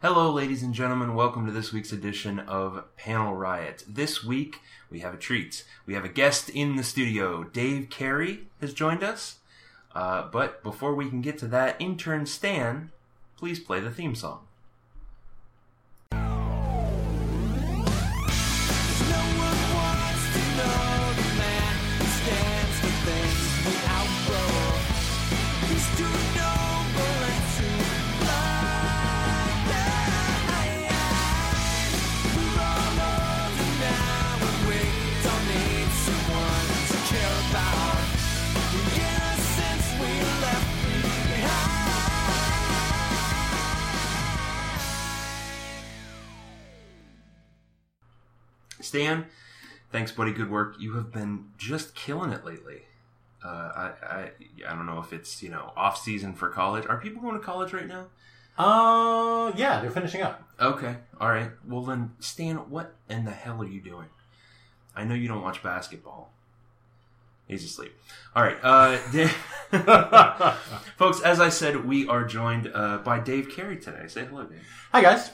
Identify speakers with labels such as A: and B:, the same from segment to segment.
A: Hello, ladies and gentlemen. Welcome to this week's edition of Panel Riot. This week, we have a treat. We have a guest in the studio. Dave Carey has joined us. Uh, but before we can get to that, intern Stan, please play the theme song. Stan, thanks, buddy. Good work. You have been just killing it lately. Uh, I, I I don't know if it's you know off season for college. Are people going to college right now?
B: Uh, yeah, they're finishing up.
A: Okay, all right. Well then, Stan, what in the hell are you doing? I know you don't watch basketball. He's asleep. All right, uh, folks. As I said, we are joined uh, by Dave Carey today. Say hello, Dave.
B: Hi guys.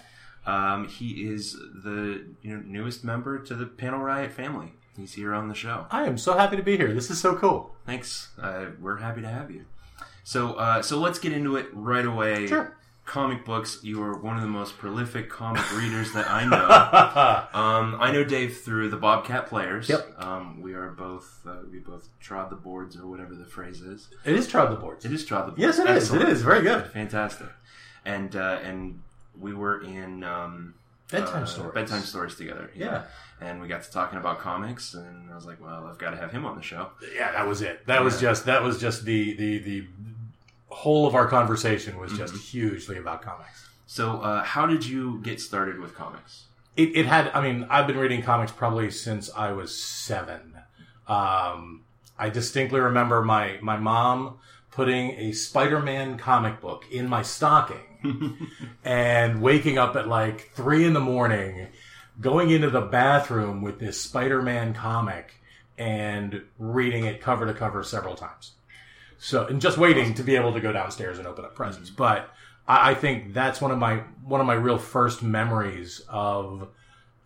A: Um, he is the you know, newest member to the Panel Riot family. He's here on the show.
B: I am so happy to be here. This is so cool.
A: Thanks. Uh, we're happy to have you. So, uh, so let's get into it right away.
B: Sure.
A: Comic books. You are one of the most prolific comic readers that I know. Um, I know Dave through the Bobcat Players.
B: Yep.
A: Um, we are both uh, we both trod the boards or whatever the phrase is.
B: It is Trod the Boards.
A: It is trod the boards.
B: Yes, it is.
A: Excellent.
B: It is very good.
A: fantastic. And uh, and we were in um,
B: Bedtime
A: uh,
B: stories.
A: bedtime stories together.
B: Yeah.
A: And we got to talking about comics, and I was like, well, I've got to have him on the show.
B: Yeah, that was it. That was just that was just the the the whole of our conversation was just
A: Mm-hmm.
B: hugely about comics.
A: So, uh, how did you get started with comics?
B: It, it had. I mean, I've been reading comics probably since I was seven. Um, I distinctly remember my my mom putting a Spider-Man comic book in my stocking and waking up at like three in the morning, going into the bathroom with this Spider-Man comic and reading it cover to cover several times. So, and just waiting to be able to go downstairs and open up presents. Mm-hmm. But I, I think that's one of my one of my real first memories of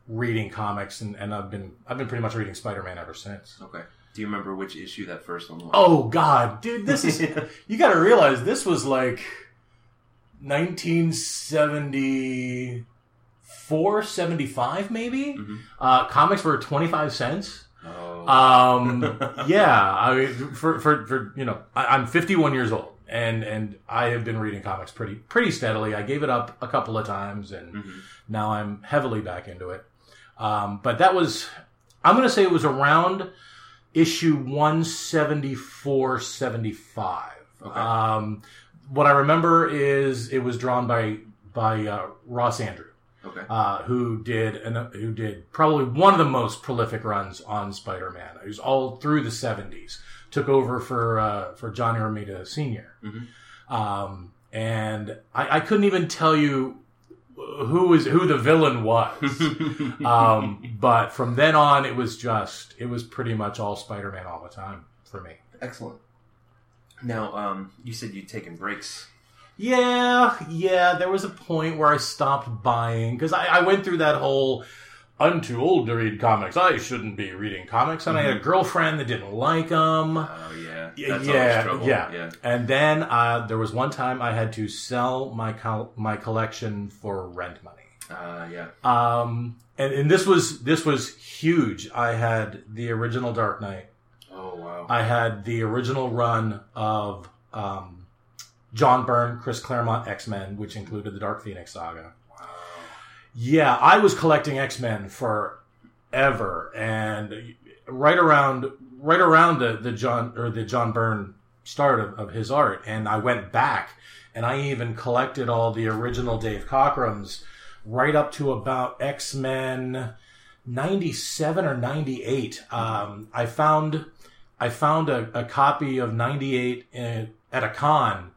B: reading comics, and, and I've been I've been pretty much reading Spider-Man ever since.
A: Okay. Do you remember which issue that first one was?
B: Oh God, dude, this is you got to realize this was like 1974, 75 maybe.
A: Mhm.
B: Uh, comics were 25 cents.
A: Oh.
B: Um, yeah, I mean, for, for, for, you know, I, I'm 51 years old and, and I have been reading comics pretty, pretty steadily. I gave it up a couple of times and
A: Mhm.
B: now I'm heavily back into it. Um, but that was, I'm going to say it was around issue 174, 75.
A: Okay.
B: Um, what I remember is it was drawn by, by, uh, Ross Andru
A: Okay.
B: uh, who did an, who did probably one of the most prolific runs on Spider-Man. It was all through the '70s. Took over for uh, for Johnny Romita Sr.
A: Mhm.
B: Um, and I, I couldn't even tell you who was who the villain was. um, but from then on, it was just it was pretty much all Spider-Man all the time for me.
A: Excellent. Now, um, you said you'd taken breaks.
B: Yeah, yeah. There was a point where I stopped buying because I, I went through that whole I'm too old to read comics. I shouldn't be reading comics. And I had a girlfriend that didn't like them.
A: Oh yeah.
B: Yeah,
A: That's
B: yeah,
A: trouble.
B: yeah.
A: Yeah.
B: And then uh, there was one time I had to sell my col- my collection for rent money.
A: Uh, yeah.
B: Um, and, and this was this was huge. I had the original Dark Knight.
A: Wow.
B: I had the original run of um, John Byrne, Chris Claremont X Men, which included the Dark Phoenix saga.
A: wow.
B: Yeah, I was collecting X Men forever, and right around right around the, the John or the John Byrne start of, of his art, and I went back and I even collected all the original Dave Cockrum's right up to about X Men ninety seven or ninety eight. Um, I found I found a, a copy of ninety eight at a con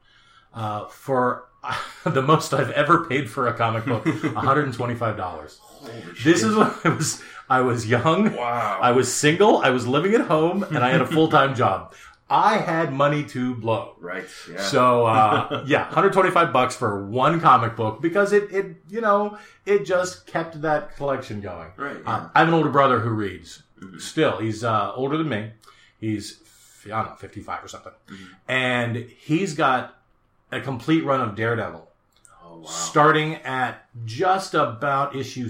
B: uh, for the most I've ever paid for a comic book, one hundred and twenty five dollars.
A: Holy shit.
B: This is when I was I was young.
A: wow.
B: I was single. I was living at home, and I had a full time job. I had money to blow.
A: Right. Yeah.
B: So uh, yeah, 125 bucks for one comic book because it it you know it just kept that collection going.
A: Right,
B: Uh,
A: yeah. Mm-hmm.
B: I have an older brother who reads. Still, he's uh, older than me. He's I don't know 55 or something,
A: Mm-hmm.
B: and he's got a complete run of Daredevil,
A: oh wow.
B: starting at just about issue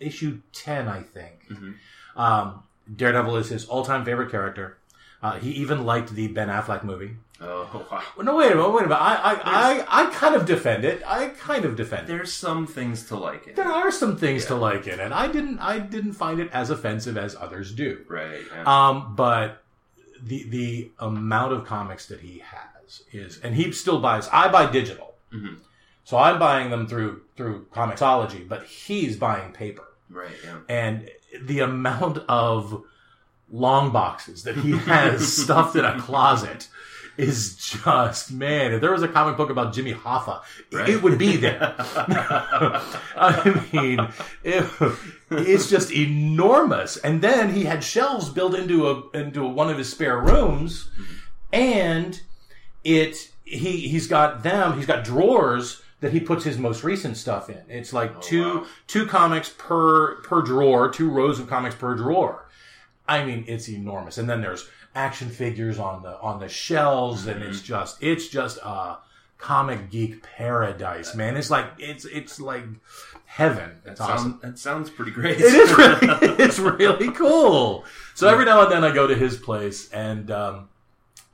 B: issue 10, I think.
A: Mm-hmm.
B: Um, Daredevil is his all-time favorite character. Uh, he even liked the Ben Affleck movie.
A: Oh wow.
B: Well, No, wait a minute, wait a minute. I, I, I, I kind of defend it. I kind of defend it.
A: There's some things to like it.
B: There are some things to like in it. I didn't, I didn't find it as offensive as others do.
A: Right. Yeah.
B: Um, but the the amount of comics that he has is, and he still buys. I buy digital,
A: Mhm.
B: so I'm buying them through through Comixology, but he's buying paper,
A: right. Yeah.
B: and the amount of long boxes that he has stuffed in a closet is just man. If there was a comic book about Jimmy Hoffa,
A: Right.
B: it would be there. I mean, it, it's just enormous. And then he had shelves built into a into one of his spare rooms, and it he he's got them. He's got drawers that he puts his most recent stuff in. It's like oh, two
A: Oh, wow.
B: two comics per per drawer, two rows of comics per drawer. I mean, it's enormous. And then there's action figures on the on the shelves, and it's
A: Mm-hmm.
B: just it's just a comic geek paradise, man. It's like it's it's like heaven.
A: That
B: awesome.
A: sounds that sounds pretty great.
B: It is really it's really cool. So every now and then I go to his place and um,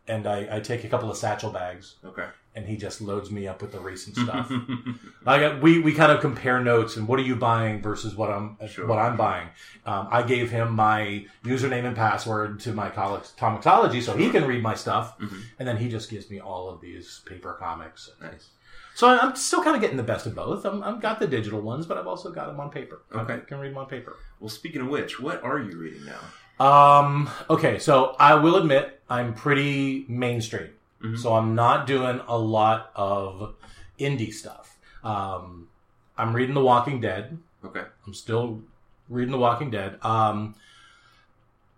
B: and I, I take a couple of satchel bags
A: okay.
B: And he just loads me up with the recent stuff. I got, we we kind of compare notes and what are you buying versus what I'm
A: Sure.
B: what I'm buying. Um, I gave him my username and password to my college Comixology so he can read my stuff,
A: Mm-hmm.
B: and then he just gives me all of these paper comics.
A: Nice.
B: So I- I'm still kind of getting the best of both. I'm, I've got the digital ones, but I've also got them on paper.
A: Okay.
B: I can read them on paper.
A: Well, speaking of which, what are you reading now?
B: Um, okay, so I will admit I'm pretty mainstream.
A: Mhm.
B: So I'm not doing a lot of indie stuff. Um, I'm reading The Walking Dead.
A: Okay.
B: I'm still reading The Walking Dead. Um,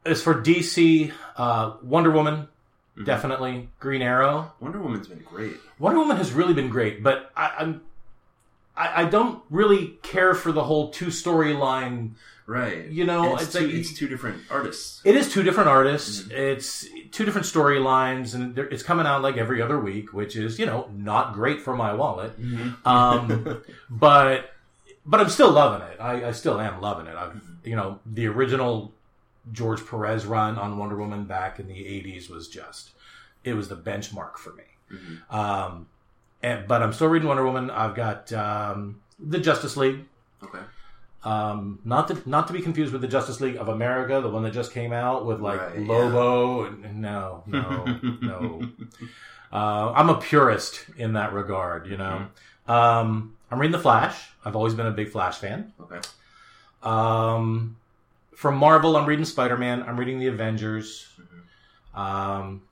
B: as for DC, uh, Wonder Woman,
A: Mhm.
B: definitely. Green Arrow.
A: Wonder Woman's been great.
B: Wonder Woman has really been great, but I, I'm I, I don't really care for the whole two storyline
A: Right.
B: You know,
A: And it's,
B: it's
A: two, it's two different artists.
B: It is two different artists. It's two different storylines, and it's coming out like every other week, which is you know not great for my wallet. Um, but but I'm still loving it. I, I still am loving it. I've you know the original George Perez run on Wonder Woman back in the '80s was just it was the benchmark for me.
A: Mhm.
B: Um, and, but I'm still reading Wonder Woman. I've got um, the Justice League.
A: Okay.
B: Um, not to not to be confused with the Justice League of America, the one that just came out with like
A: Right, yeah.
B: Lobo. And, no, no, no. Uh, I'm a purist in that regard, you know.
A: Mm-hmm.
B: Um, I'm reading the Flash. I've always been a big Flash fan.
A: Okay.
B: Um, from Marvel, I'm reading Spider Man. I'm reading the Avengers.
A: Mm-hmm.
B: Um,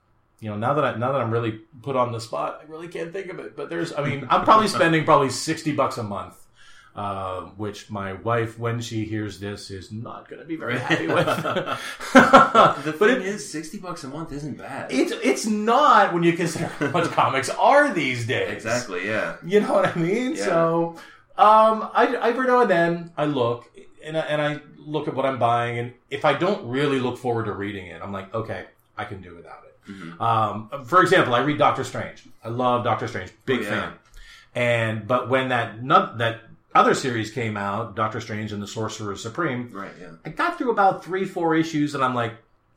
B: you know, now that I, now that I'm really put on the spot, I really can't think of it. But there's, I mean, I'm probably spending probably sixty bucks a month, uh, which my wife, when she hears this, is not going to be very happy with.
A: the
B: but
A: thing
B: it,
A: is, sixty bucks a month isn't bad.
B: it's it's not when you consider how much comics are these days.
A: exactly. Yeah.
B: You know what I mean?
A: Yeah.
B: So, um, I, every now and then I look and I, and I look at what I'm buying, and if I don't really look forward to reading it, I'm like, okay, I can do without it.
A: Mhm.
B: Um, for example, I read Doctor Strange. I love Doctor Strange, big
A: Oh, yeah.
B: fan. And but when that not, that other series came out, Doctor Strange and the Sorcerer Supreme,
A: Right. Yeah.
B: I got through about three, four issues, and I'm like,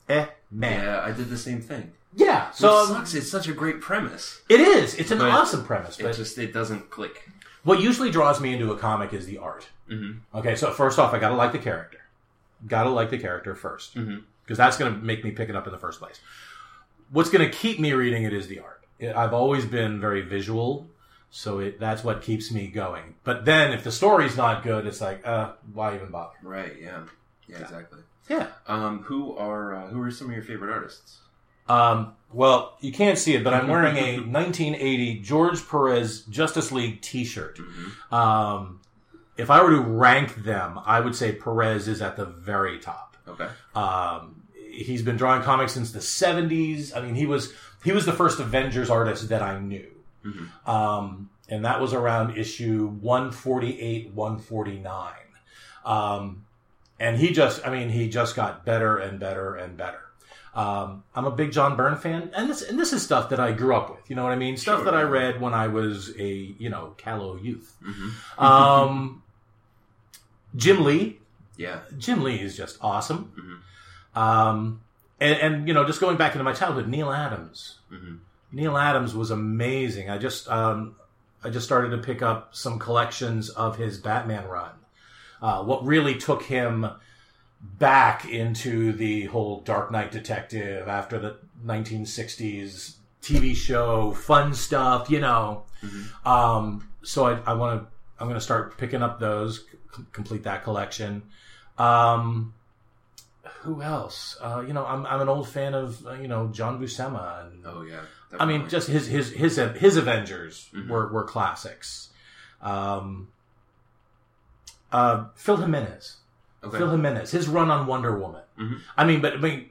B: eh, man,
A: Yeah. I did the same thing.
B: yeah.
A: So it sucks. It's such a great premise.
B: it is. It's an
A: But
B: awesome premise, But It
A: just it doesn't click.
B: what usually draws me into a comic is the art.
A: Mm-hmm.
B: Okay, so first off, I gotta like the character. Gotta like the character first.
A: Mhm.
B: Because that's gonna make me pick it up in the first place. What's gonna keep me reading it is the art. I've always been very visual, so it, that's what keeps me going. But then if the story's not good, it's like, uh, why even bother?
A: Right. Yeah. Yeah. Exactly.
B: Yeah.
A: Um. Who are uh, who are some of your favorite artists?
B: Um, well, you can't see it, but I'm wearing a 1980 George Perez Justice League T-shirt.
A: Mm-hmm.
B: Um, if I were to rank them, I would say Perez is at the very top.
A: Okay.
B: Um, he's been drawing comics since the 70s. I mean, he was he was the first Avengers artist that I knew. Um, and that was around issue 148, 149. Um, and he just, I mean, he just got better and better and better. Um, I'm a big John Byrne fan, and this and this is stuff that I grew up with. You know what I mean? Stuff
A: Sure.
B: that I read when I was a you know callow youth. Um, Jim Lee,
A: Yeah.
B: Jim Lee is just awesome. Um, and, and you know, just going back into my childhood, Neal Adams. Neal Adams was amazing. I just um, I just started to pick up some collections of his Batman run. Uh, what really took him back into the whole Dark Knight Detective after the 1960s TV show, fun stuff, you know. Um, so I, I want to, I'm going to start picking up those, c- complete that collection. Um, who else? Uh, you know, I'm, I'm an old fan of, uh, you know, John Buscema. And,
A: Oh yeah.
B: I mean, just his, his, his, his Avengers were, were classics. Um, uh, Phil Jimenez.
A: okay.
B: Phil Jimenez, his run on Wonder Woman.
A: Mhm.
B: I mean, but I mean,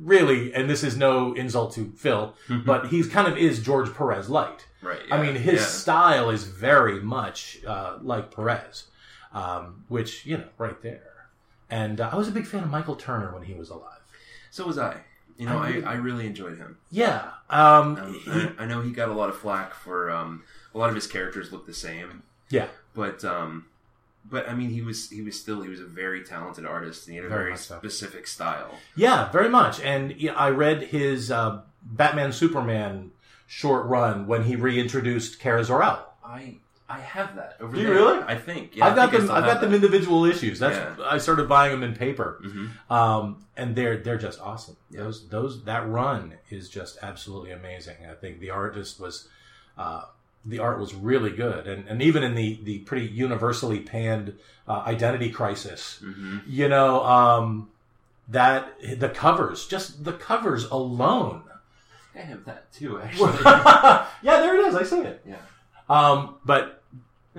B: really, and this is no insult to Phil, but he's kind of is George Perez light.
A: Right.
B: I mean, his
A: yeah.
B: style is very much uh, like Perez, um, which you know, right there. And uh, I was a big fan of Michael Turner when he was alive.
A: So was I. You know,
B: I
A: I,
B: really-
A: I really enjoyed him.
B: Yeah, um,
A: Um,
B: he-
A: I, I know he got a lot of flack for um, a lot of his characters look the same,
B: yeah,
A: but um, but I mean, he was he was still he was a very talented artist and he had a
B: Very
A: very
B: much so.
A: specific style.
B: yeah, very much. And you know, I read his uh, Batman Superman short run when he reintroduced Kara Zor-El.
A: I I have that over
B: Do you
A: there.
B: really?
A: I think. Yeah,
B: I've
A: I
B: got
A: think
B: them. I've
A: have
B: got them individual issues. That's
A: Yeah.
B: I started buying them in paper,
A: Mhm.
B: um, and they're they're just awesome.
A: Yeah.
B: Those those that run is just absolutely amazing. I think the artist was, uh, the art was really good, and and even in the the pretty universally panned uh, Identity Crisis,
A: Mhm.
B: you know, um, that the covers, just the covers alone.
A: I have that too, actually.
B: yeah, there it is. I see it.
A: yeah,
B: Um, but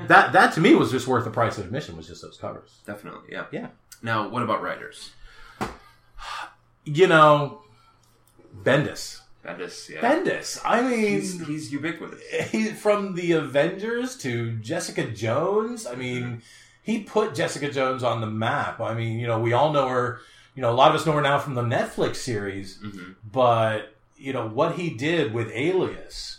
B: that that to me was just worth the price of admission. Was just those covers.
A: definitely. Yeah.
B: Yeah.
A: Now, what about writers?
B: you know, Bendis.
A: Bendis. Yeah.
B: Bendis. I mean,
A: He's, he's ubiquitous.
B: he, from the Avengers to Jessica Jones. I mean, he put Jessica Jones on the map. I mean, you know, we all know her. You know, a lot of us know her now from the Netflix series,
A: Mhm.
B: but you know what he did with Alias,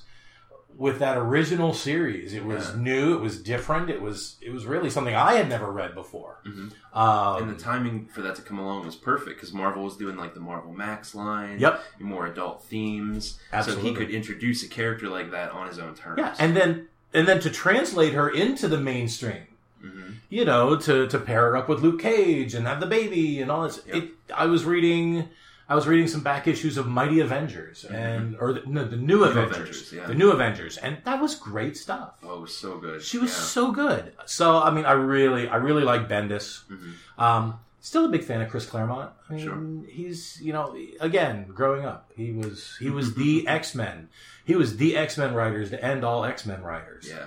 B: with that original series. It was
A: Yeah.
B: new. It was different. It was it was really something I had never read before.
A: Mhm.
B: Um,
A: and the timing for that to come along was perfect because Marvel was doing like the Marvel Max line,
B: Yep.
A: more adult themes, so he could introduce a character like that on his own terms.
B: Yeah, and then and then to translate her into the mainstream,
A: Mhm.
B: you know, to to pair her up with Luke Cage and have the baby and all this.
A: Yeah.
B: It, I was reading, I was reading some back issues of Mighty Avengers and or the, no, the new Avengers,
A: Avengers, yeah.
B: the new Avengers, and that was great stuff.
A: oh, it was so good.
B: She was
A: Yeah.
B: so good. So I mean, I really, I really like Bendis.
A: Mhm.
B: Um, still a big fan of Chris Claremont. I mean,
A: Sure.
B: he's you know, again, growing up, he was he was the X Men. He was the X Men writers to end all X Men writers.
A: Yeah.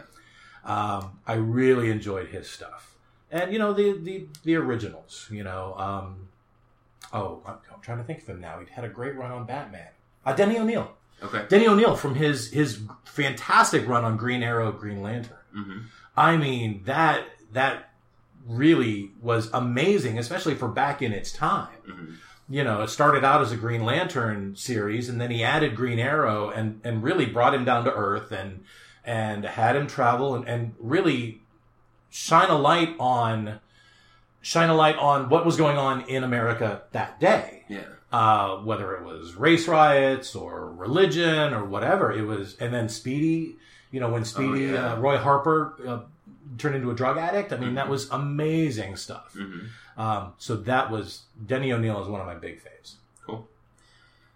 B: Um, I really enjoyed his stuff, and you know the the the originals. You know, um, oh, I'm, I'm trying to think of him now. He'd had a great run on Batman. Uh, Denny O'Neil.
A: Okay.
B: Denny O'Neil from his his fantastic run on Green Arrow, Green Lantern.
A: hmm
B: I mean that that really was amazing, especially for back in its time.
A: hmm
B: You know, it started out as a Green Lantern series, and then he added Green Arrow, and and really brought him down to earth, and and had him travel, and, and really shine a light on shine a light on what was going on in America that day
A: Yeah.
B: uh, whether it was race riots or religion or whatever. It was, and then Speedy, you know, when Speedy,
A: Oh, yeah.
B: uh, Roy Harper uh, turned into a drug addict. I mean, that was amazing stuff.
A: hmm
B: Um, so that was Denny O'Neil is one of my big faves.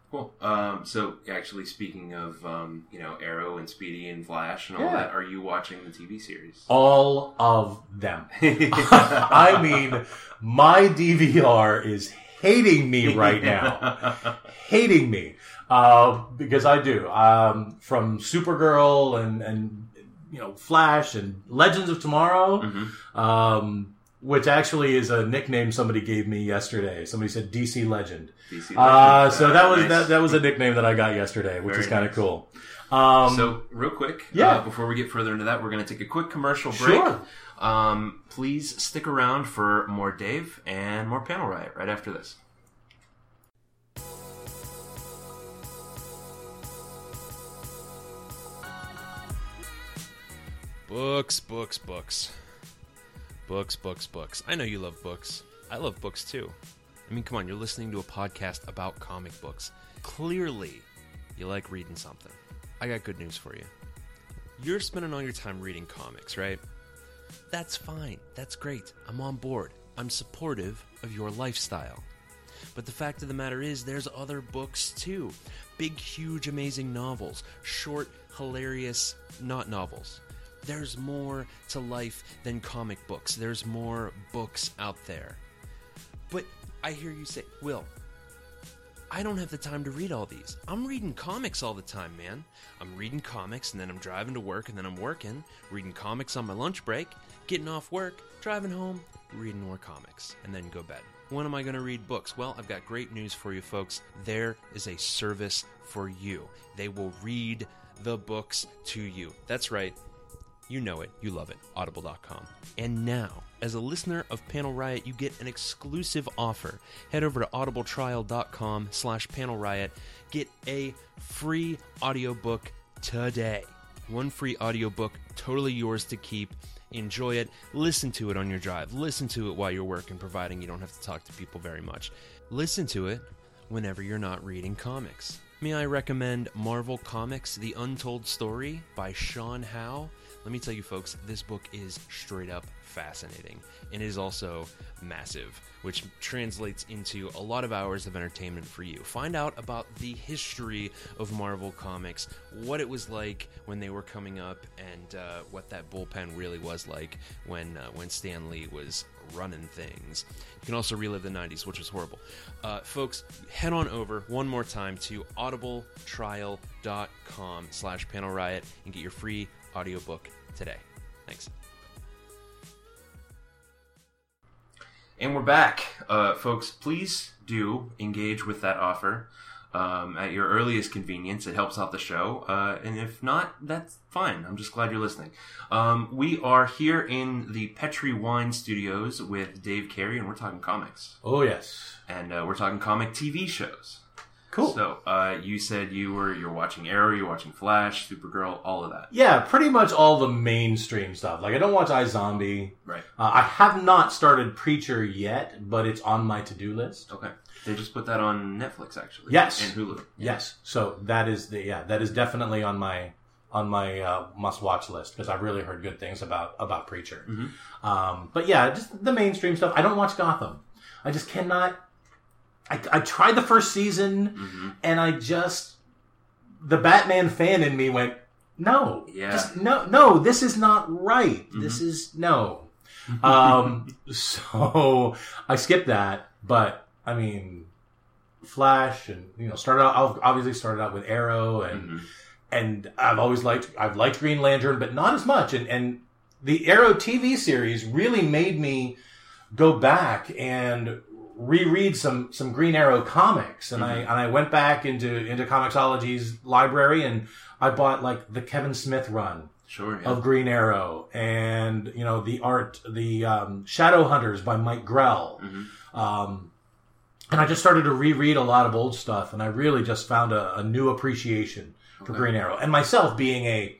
A: Cool. Um, so, actually, speaking of, um, you know, Arrow and Speedy and Flash and all
B: Yeah.
A: that, are you watching the TV series?
B: All of them. I mean, my DVR is hating me right now. hating me uh, because I do. Um, from Supergirl and and you know Flash and Legends of Tomorrow,
A: Mhm.
B: um, which actually is a nickname somebody gave me yesterday. Somebody said DC Legend.
C: DC
B: Uh, so
C: Uh,
B: that was
C: nice.
B: that, that was a nickname that I got yesterday, which
C: Very
B: is kind of
C: nice.
B: cool. Um,
C: So, real quick,
B: Yeah.
C: uh, before we get further into that, we're going to take a quick commercial break.
B: Sure.
C: Um, please stick around for more Dave and more Panel Riot right after this.
A: Books, books, books. Books, books, books. I know you love books. I love books too. I mean, come on, you're listening to a podcast about comic books. Clearly, you like reading something. I got good news for you. You're spending all your time reading comics, right? That's fine. That's great. I'm on board. I'm supportive of your lifestyle. But the fact of the matter is, there's other books too. Big, huge, amazing novels. Short, hilarious, not novels. There's more to life than comic books. There's more books out there. But I hear you say, Will, I don't have the time to read all these. I'm reading comics all the time, man. I'm reading comics and then I'm driving to work and then I'm working, reading comics on my lunch break, getting off work, driving home, reading more comics, and then go bed. When am I going to read books? Well, I've got great news for you folks. There is a service for you. They will read the books to you. That's right. You know it, you love it, audible.com. And now, as a listener of Panel Riot, you get an exclusive offer. Head over to audibletrial.com slash panel riot. Get a free audiobook today. One free audiobook, totally yours to keep. Enjoy it. Listen to it on your drive. Listen to it while you're working, providing you don't have to talk to people very much. Listen to it whenever you're not reading comics. May I recommend Marvel Comics The Untold Story by Sean Howe? Let me tell you, folks, this book is straight up fascinating and it is also massive, which translates into a lot of hours of entertainment for you. Find out about the history of Marvel Comics, what it was like when they were coming up, and uh, what that bullpen really was like when uh, when Stan Lee was running things. You can also relive the 90s, which was horrible. Uh, folks, head on over one more time to audibletrial.com slash panel riot and get your free audiobook today. Thanks.
C: And we're back. Uh, folks, please do engage with that offer um, at your earliest convenience. It helps out the show. Uh, and if not, that's fine. I'm just glad you're listening. Um, we are here in the Petri Wine Studios with Dave Carey, and we're talking comics.
B: oh yes,
C: And uh, we're talking comic TV shows.
B: Cool.
C: So uh, you said you were you're watching Arrow, you're watching Flash, Supergirl, all of that.
B: yeah, pretty much all the mainstream stuff. Like I don't watch iZombie.
C: Right.
B: Uh, I have not started Preacher yet, but it's on my to-do list.
C: Okay. They just put that on Netflix, actually.
B: Yes.
C: And Hulu.
B: Yes, so that is the yeah that is definitely on my on my uh, must watch list because I've really heard good things about about Preacher. Um, but yeah, just the mainstream stuff. I don't watch Gotham. I just cannot. I, I tried the first season
C: Mm-hmm.
B: and I just the Batman fan in me went no
C: Yeah.
B: just no no this is not right this is no um so I skipped that but I mean Flash and you know started out I've obviously started out with Arrow and
C: Mhm.
B: and I've always liked I've liked Green Lantern but not as much and and the Arrow TV series really made me go back and reread some some Green Arrow comics, and I and I went back into into Comixology's library and I bought like the Kevin Smith run
C: Sure. Yeah.
B: of Green Arrow, and you know the art, the um, Shadow Hunters by Mike Grell. Um, and I just started to reread a lot of old stuff, and I really just found a, a new appreciation for Green Arrow. And myself being a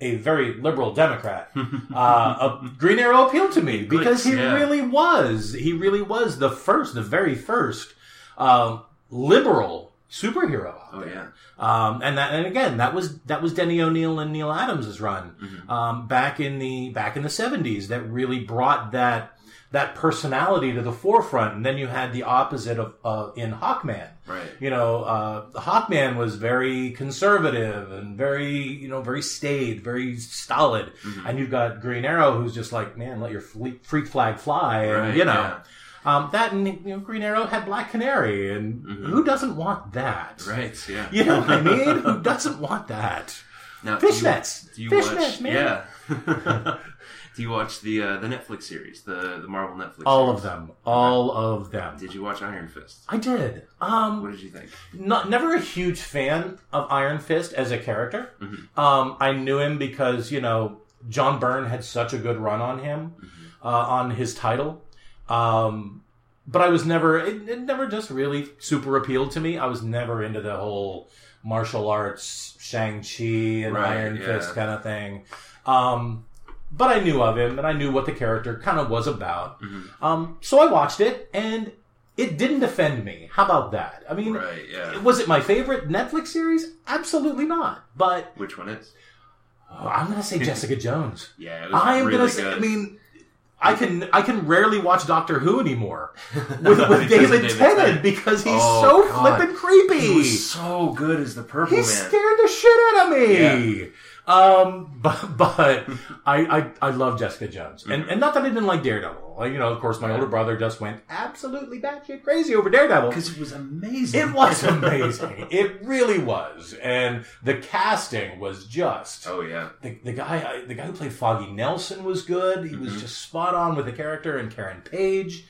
B: a very liberal Democrat, uh, a Green Arrow appealed to me because he
C: yeah.
B: really was. He really was the first, the very first um, liberal superhero. out
C: oh
B: there.
C: yeah.
B: Um, and that, and again, that was that was Denny O'Neil and Neal Adams' run
C: Mm-hmm.
B: um, back in the back in the seventies. That really brought that that personality to the forefront. And then you had the opposite of uh, in Hawkman.
C: Right.
B: You know, uh, Hawkman was very conservative and very you know very staid, very stolid.
C: Mm-hmm.
B: And you've got Green Arrow, who's just like, man, let your freak flag fly. And,
C: Right,
B: you know.
C: yeah.
B: Um, that and you know, Green Arrow had Black Canary, and who doesn't want that?
C: Mm-hmm. Right. Yeah.
B: You know what I mean? Who doesn't want that?
C: Now, do you-
B: Fishnets.
C: Do you
B: Fishnets,
C: watch?
B: man.
C: Yeah.
A: Do you watch the uh, the Netflix series, the the Marvel Netflix?
B: All
A: series?
B: of them. All of them.
A: Did you watch Iron Fist?
B: I did. Um,
A: What did you think?
B: not never a huge fan of Iron Fist as a character.
A: Mm-hmm.
B: Um, I knew him because you know John Byrne had such a good run on him
A: Mm-hmm.
B: uh, on his title. Um, but I was never it, it never just really super appealed to me. I was never into the whole martial arts Shang Chi and
A: Right,
B: Iron
A: yeah.
B: Fist kind of thing. Um, but I knew of him and I knew what the character kind of was about.
A: Mm-hmm.
B: Um, so I watched it and it didn't offend me. How about that? I mean,
A: Right, yeah.
B: was it my favorite Netflix series? Absolutely not. But
A: Which one is?
B: oh, I'm going to say Jessica Jones.
A: Yeah, it was
B: I am
A: really
B: to say.
A: good.
B: I mean, I can I can rarely watch Doctor Who anymore with, with David,
A: David
B: Tennant
A: Tennant.
B: because he's
A: Oh,
B: so
A: God.
B: flippin' creepy.
A: he was so good as the Purple
B: He
A: Man.
B: scared the shit out of me. Um, but but I, I I love Jessica Jones, and
A: Mm-hmm.
B: and not that I didn't like Daredevil. Like, you know, of course, my older brother just went absolutely batshit crazy over Daredevil.
A: Because it was amazing.
B: It was amazing. it really was, and the casting was just.
A: Oh yeah.
B: The, the guy the guy who played Foggy Nelson was good. He
A: Mm-hmm.
B: was just spot on with the character, and Karen Page,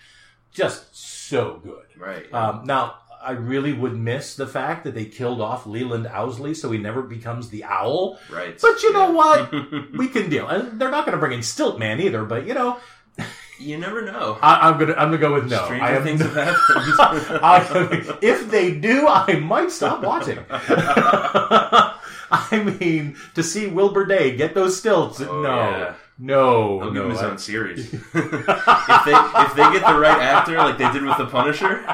B: just so good.
A: Right.
B: Um, now, I really would miss the fact that they killed off Leland Owsley, so he never becomes the owl.
A: right.
B: But you know what? we can deal. And they're not going to bring in Stilt-Man either. But you know,
A: you never know.
B: I, I'm gonna I'm gonna go with no.
A: Stranger
B: I am
A: things
B: no-
A: have happened.
B: I, if they do, I might stop watching. I mean, to see Wilbur Day get those stilts,
A: Oh,
B: no,
A: yeah.
B: no,
A: give
B: no.
A: him his
B: I-
A: own series. if they if they get the right actor, like they did with the Punisher,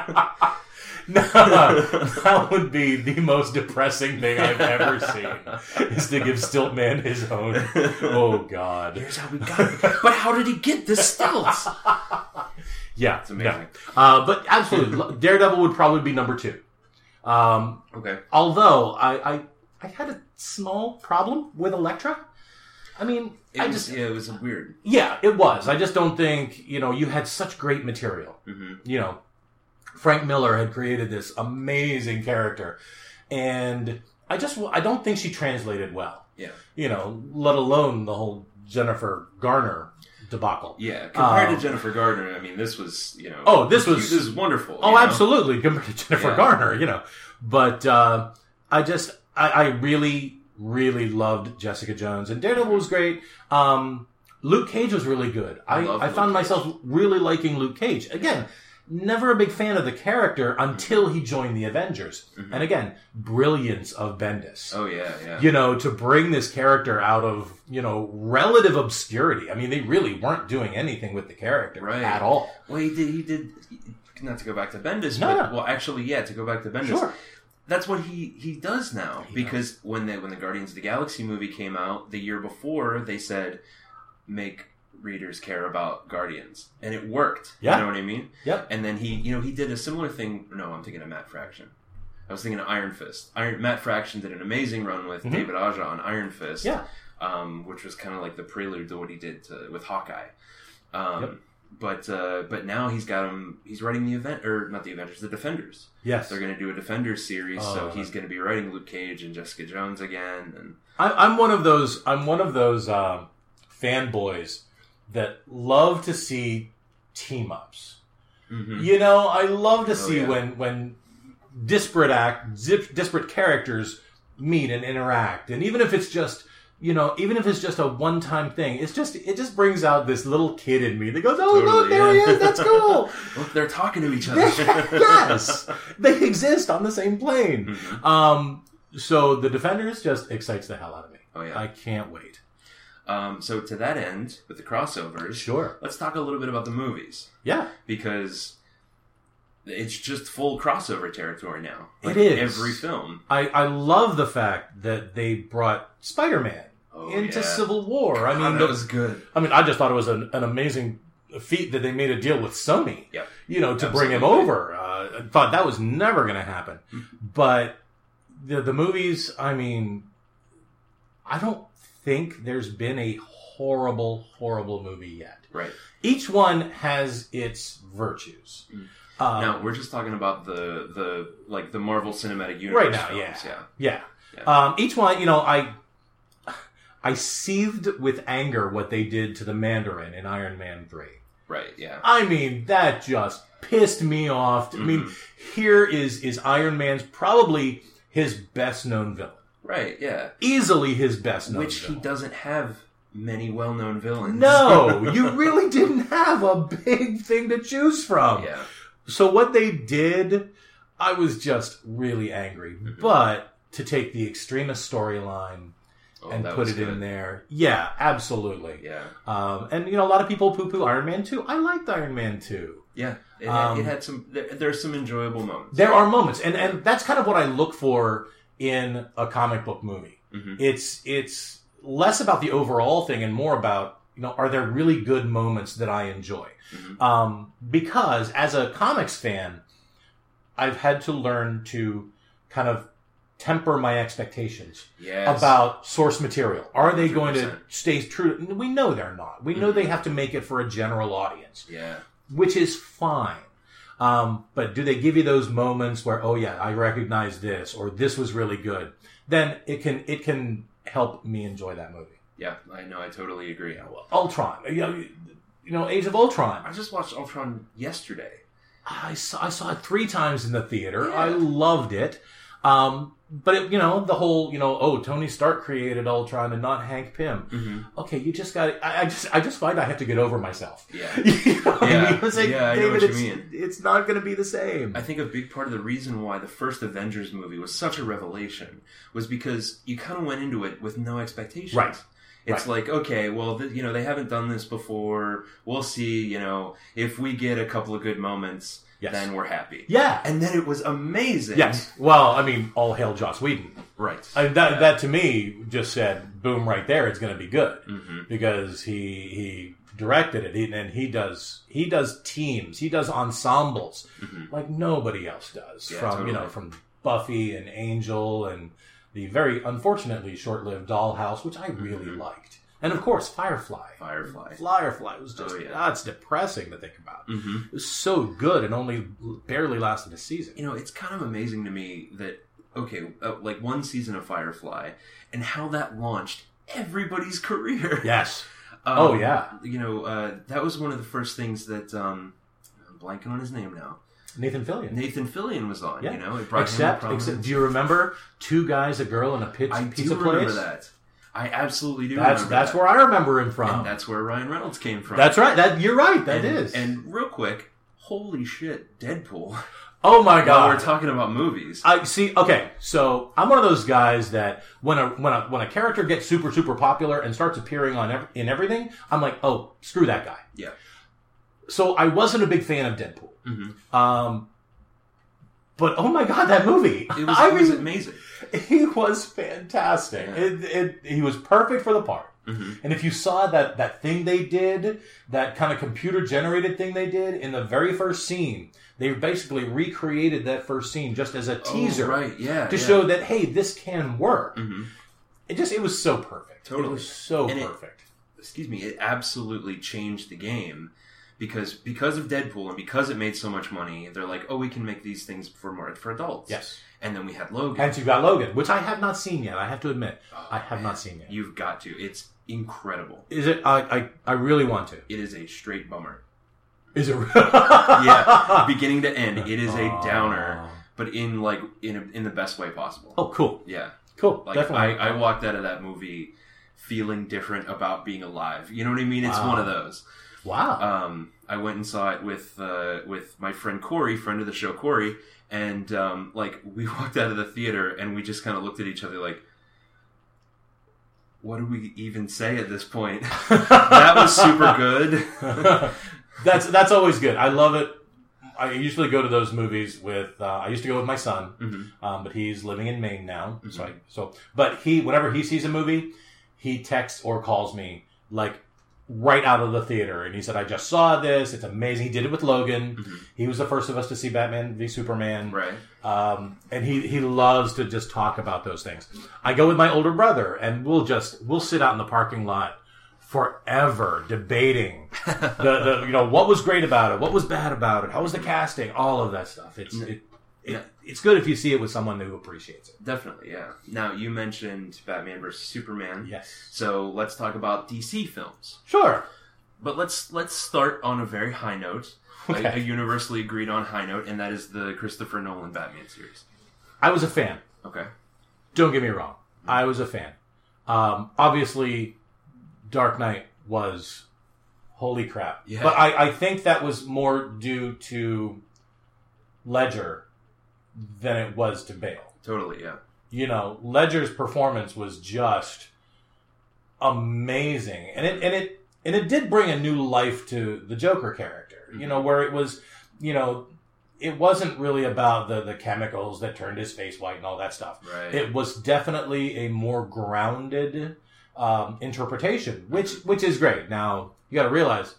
B: that would be the most depressing thing I've ever seen. Is to give Stilt-Man his own. Oh God.
A: here's how we got it. But how did he get the stilts?
B: Yeah,
A: It's amazing.
B: no. Uh, but absolutely, Daredevil would probably be number two. Um,
A: Okay.
B: although I, I I had a small problem with Elektra. I mean,
A: It
B: I
A: was,
B: just
A: yeah, it was weird.
B: yeah, it was. I just don't think you know you had such great material.
A: Mm-hmm.
B: You know, Frank Miller had created this amazing character, and I just I don't think she translated well.
A: Yeah.
B: You know, let alone the whole Jennifer Garner debacle.
A: Yeah. Compared
B: Um,
A: to Jennifer Garner, I mean, this was you know.
B: Oh, this was-
A: this is wonderful.
B: Oh,
A: you know?
B: absolutely, compared to Jennifer
A: Yeah.
B: Garner, you know. But uh, I just, I, I really, really loved Jessica Jones, and Daredevil was great. Um, Luke Cage was really good. I, I
A: Luke
B: found
A: Cage.
B: myself really liking Luke Cage. Again, never a big fan of the character until he joined the Avengers. And again, brilliance of Bendis.
A: Mm-hmm. Oh yeah, yeah.
B: You know, to bring this character out of, you know, relative obscurity. I mean, they really weren't doing anything with the character
A: Right.
B: at all.
A: Well, he did. He did. Not to go back to Bendis,
B: No,
A: but
B: no.
A: well, actually, yeah, to go back to Bendis.
B: Sure.
A: That's what he he does now because when the when the Guardians of the Galaxy movie came out the year before, they said make readers care about Guardians, and it worked.
B: Yeah.
A: You know what I mean?
B: Yep.
A: And then he, you know, he did a similar thing. No, I'm thinking of Matt Fraction. I was thinking of Iron Fist. Iron Matt Fraction did an amazing run with David Aja on Iron Fist.
B: Mm-hmm. Yeah.
A: Um, which was kind of like the prelude to what he did to, with Hawkeye. Um,
B: Yep.
A: But uh, but now he's got him. He's writing the event or not the Avengers, the Defenders.
B: Yes.
A: They're going to do a Defenders series, so
B: Oh.
A: he's going to be writing Luke Cage and Jessica Jones again. And
B: I, I'm one of those. I'm one of those um, fanboys that love to see team ups. You know, I love to see
A: yeah.
B: when when disparate act zip, disparate characters meet and interact, and even if it's just you know, even if it's just a one time thing, it's just it just brings out this little kid in me that goes, "Oh look, there
A: yeah.
B: he is. That's cool."
A: Look, they're talking to each other.
B: yes, they exist on the same plane.
A: Mm-hmm.
B: Um, so the Defenders just excites the hell out of me.
A: Oh, yeah.
B: I can't wait.
A: Um, so to that end, with the crossovers,
B: Sure.
A: let's talk a little bit about the movies
B: Yeah.
A: because it's just full crossover territory now.
B: It is.
A: every film.
B: I, I love the fact that they brought Spider Man
A: Oh,
B: into
A: yeah.
B: Civil War. I mean,
A: that
B: the-
A: was good.
B: I mean, I just thought it was an, an amazing feat that they made a deal with Sony.
A: Yep.
B: You know, to bring him over. Uh, I thought that was never going to happen. But the the movies, I mean, I don't think there's been a horrible, horrible movie yet.
A: Right.
B: Each one has its virtues. Um,
A: now we're just talking about the the like the Marvel Cinematic Universe
B: right now,
A: films.
B: yeah,
A: yeah.
B: yeah. Um, each one, you know, I I seethed with anger what they did to the Mandarin in Iron Man 3.
A: Right. Yeah.
B: I mean, that just pissed me off. I mean,
A: Mm-hmm.
B: here is is Iron Man's probably his best known villain.
A: Right. Yeah.
B: Easily his best known
A: Which he doesn't have many well-known villains.
B: No, you really didn't have a big thing to choose from.
A: yeah.
B: So what they did, I was just really angry.
A: Mm-hmm.
B: But to take the extremist storyline
A: Oh,
B: and put it in there, yeah, absolutely.
A: Yeah.
B: Um, and you know, a lot of people poo-poo Iron Man 2. I liked Iron Man 2.
A: Yeah. It,
B: Um,
A: it had some. There, there's some enjoyable moments.
B: There are moments, and and that's kind of what I look for in a comic book movie.
A: Mhm.
B: It's it's less about the overall thing and more about you know are there really good moments that I enjoy?
A: Mhm.
B: Um, because as a comics fan, I've had to learn to kind of temper my expectations
A: Yes.
B: about source material. Are they going to stay true? We know they're not. We know
A: Mm-hmm.
B: they have to make it for a general audience
A: Yeah.
B: which is fine. Um, but do they give you those moments where, oh yeah, I recognize this, or this was really good? Then it can it can help me enjoy that movie.
A: Yeah. I know. I totally agree.
B: Ultron, you know, you know, Age of Ultron.
A: I just watched Ultron yesterday.
B: I saw I saw it three times in the theater.
A: Yeah.
B: I loved it. Um, but it, you know, the whole you know, oh, Tony Stark created Ultron and not Hank Pym.
A: Mm-hmm.
B: Okay, you just got. I, I just I just find I have to get over myself.
A: Yeah.
B: You know what I
A: Yeah.
B: mean? Like,
A: Yeah, I know
B: David,
A: what you
B: it's,
A: mean.
B: it's not going to be the same.
A: I think a big part of the reason why the first Avengers movie was such a revelation was because you kind of went into it with no expectations.
B: Right.
A: It's like, okay, well, th- you know, they haven't done this before. We'll see, you know, if we get a couple of good moments,
B: Yes.
A: then we're happy.
B: yeah,
A: And then it was amazing.
B: Yes. Well, I mean, all hail Joss Whedon.
A: Right.
B: I, that that to me just said, boom, right there. It's going to be good
A: hmm
B: because he he directed it, he, and he does he does teams, he does ensembles like nobody else does.
A: Yeah,
B: from you know
A: totally.
B: from Buffy and Angel and the very unfortunately short-lived Dollhouse, which I really liked, and of course Firefly.
A: Firefly.
B: Firefly was just
A: Oh, yeah.
B: that's depressing to think about.
A: hmm
B: It was so good and only barely lasted a season.
A: You know, it's kind of amazing to me that, okay, uh, like one season of Firefly and how that launched everybody's career.
B: Yes.
A: Um,
B: Oh, yeah.
A: You know, uh, that was one of the first things that um, I'm blanking on his name now.
B: Nathan Fillion.
A: Nathan Fillion was on.
B: Yeah.
A: You know, it brought
B: Except,
A: him
B: except, do you remember two guys, a girl, and a pizza,
A: I
B: pizza
A: do
B: place?
A: remember that. I absolutely do.
B: That's that's
A: that.
B: where I remember him from.
A: and that's where Ryan Reynolds came from.
B: That's right. That you're right. That
A: and,
B: is.
A: And real quick, holy shit, Deadpool.
B: oh my
A: While
B: god.
A: we're talking about movies.
B: I see. Okay, so I'm one of those guys that when a when a when a character gets super super popular and starts appearing on ev- in everything, I'm like, oh, screw that guy.
A: yeah.
B: So I wasn't a big fan of Deadpool.
A: hmm
B: Um, but oh my god, that movie!
A: It was,
B: I
A: it was
B: mean,
A: amazing.
B: he was fantastic.
A: Yeah.
B: It, it, he was perfect for the part.
A: Mhm.
B: And if you saw that that thing they did, that kind of computer generated thing they did in the very first scene, they basically recreated that first scene just as a teaser
A: Oh, right? Yeah.
B: to
A: yeah.
B: show that hey, this can work.
A: Mhm.
B: It just it was so perfect.
A: Totally.
B: It was so
A: And it-
B: perfect.
A: excuse me, it absolutely changed the game because because of Deadpool and because it made so much money, they're like, oh, we can make these things for more for adults.
B: yes.
A: And then we had Logan.
B: And you got Logan, which I have not seen yet. I have to admit,
A: Oh,
B: I have
A: man.
B: not seen yet.
A: You've got to. It's incredible.
B: Is it? I, I I really want to.
A: It is a straight bummer.
B: Is it? Real?
A: Yeah, beginning to end, it is a downer, but in like in a, in the best way possible.
B: Oh, cool,
A: Yeah,
B: cool.
A: like
B: Definitely.
A: I, I walked out of that movie feeling different about being alive. You know what I mean? It's
B: Wow.
A: one of those.
B: wow.
A: um, I went and saw it with uh, with my friend Corey, friend of the show Corey, and um, like we walked out of the theater and we just kind of looked at each other like, what do we even say at this point? that was super good.
B: that's that's always good. I love it. I usually go to those movies with. Uh, I used to go with my son,
A: Mhm.
B: um, but he's living in Maine now.
A: Mm-hmm.
B: So, I, so, but he, whenever he sees a movie, he texts or calls me like right out of the theater, and he said, "I just saw this. It's amazing." He did it with Logan.
A: Mhm.
B: He was the first of us to see Batman v Superman.
A: Right.
B: um, and he he loves to just talk about those things. I go with my older brother, and we'll just we'll sit out in the parking lot forever debating the, the you know what was great about it, what was bad about it, how was the casting, all of that stuff. It's it, it,
A: Yeah.
B: It's good if you see it with someone who appreciates it.
A: Definitely, yeah. Now you mentioned Batman versus Superman.
B: Yes.
A: So let's talk about DC films.
B: Sure.
A: But let's let's start on a very high note, a- a, universally agreed on high note, and that is the Christopher Nolan Batman series.
B: I was a fan.
A: Okay.
B: Don't get me wrong. I was a fan. Um, obviously, Dark Knight was holy crap.
A: Yeah.
B: But I, I think that was more due to Ledger than it was to Bale.
A: Totally, yeah.
B: You know, Ledger's performance was just amazing, and it and it and it did bring a new life to the Joker character. You know, where it was, you know, it wasn't really about the the chemicals that turned his face white and all that stuff
A: Right.
B: it was definitely a more grounded um, interpretation, which which is great. Now you got to realize,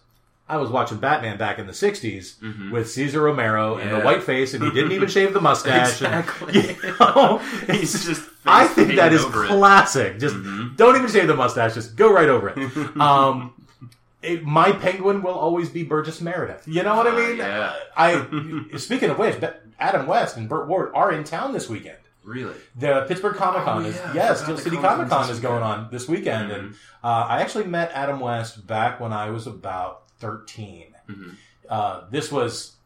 B: I was watching Batman back in the '60s
A: Mhm.
B: with Cesar Romero and the white face, and he didn't even shave the mustache. and-
A: Exactly.
B: you know,
A: He's just
B: I think that is
A: over it.
B: classic. Just
A: Mhm.
B: don't even shave the mustache; just go right over it. um, it, my penguin will always be Burgess Meredith. You know what I
A: Ah,
B: mean?
A: yeah.
B: I speaking of which, Adam West and Burt Ward are in town this weekend.
A: Really?
B: The Pittsburgh Comic Con
A: Oh,
B: is
A: yeah,
B: yes, Steel City
A: Comic-Con's
B: Con is going on this weekend, and uh, I actually met Adam West back when I was about 13
A: Mhm.
B: Uh, this was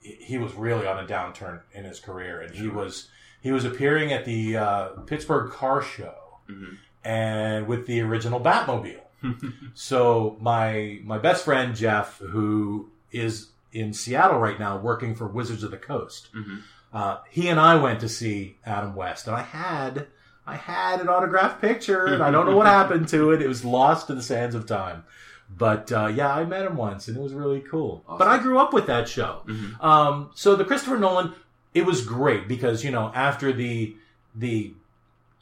B: he was really on a downturn in his career, and he was he was appearing at the uh, Pittsburgh Car Show,
A: Mhm.
B: and with the original Batmobile. so my my best friend Jeff, who is in Seattle right now working for Wizards of the Coast,
A: Mhm.
B: uh, he and I went to see Adam West, and I had I had an autographed picture, and I don't know what happened to it. It was lost in the sands of time. But uh, yeah, I met him once, and it was really cool.
A: Awesome.
B: But I grew up with that show.
A: Mhm.
B: Um, so the Christopher Nolan, it was great because you know after the the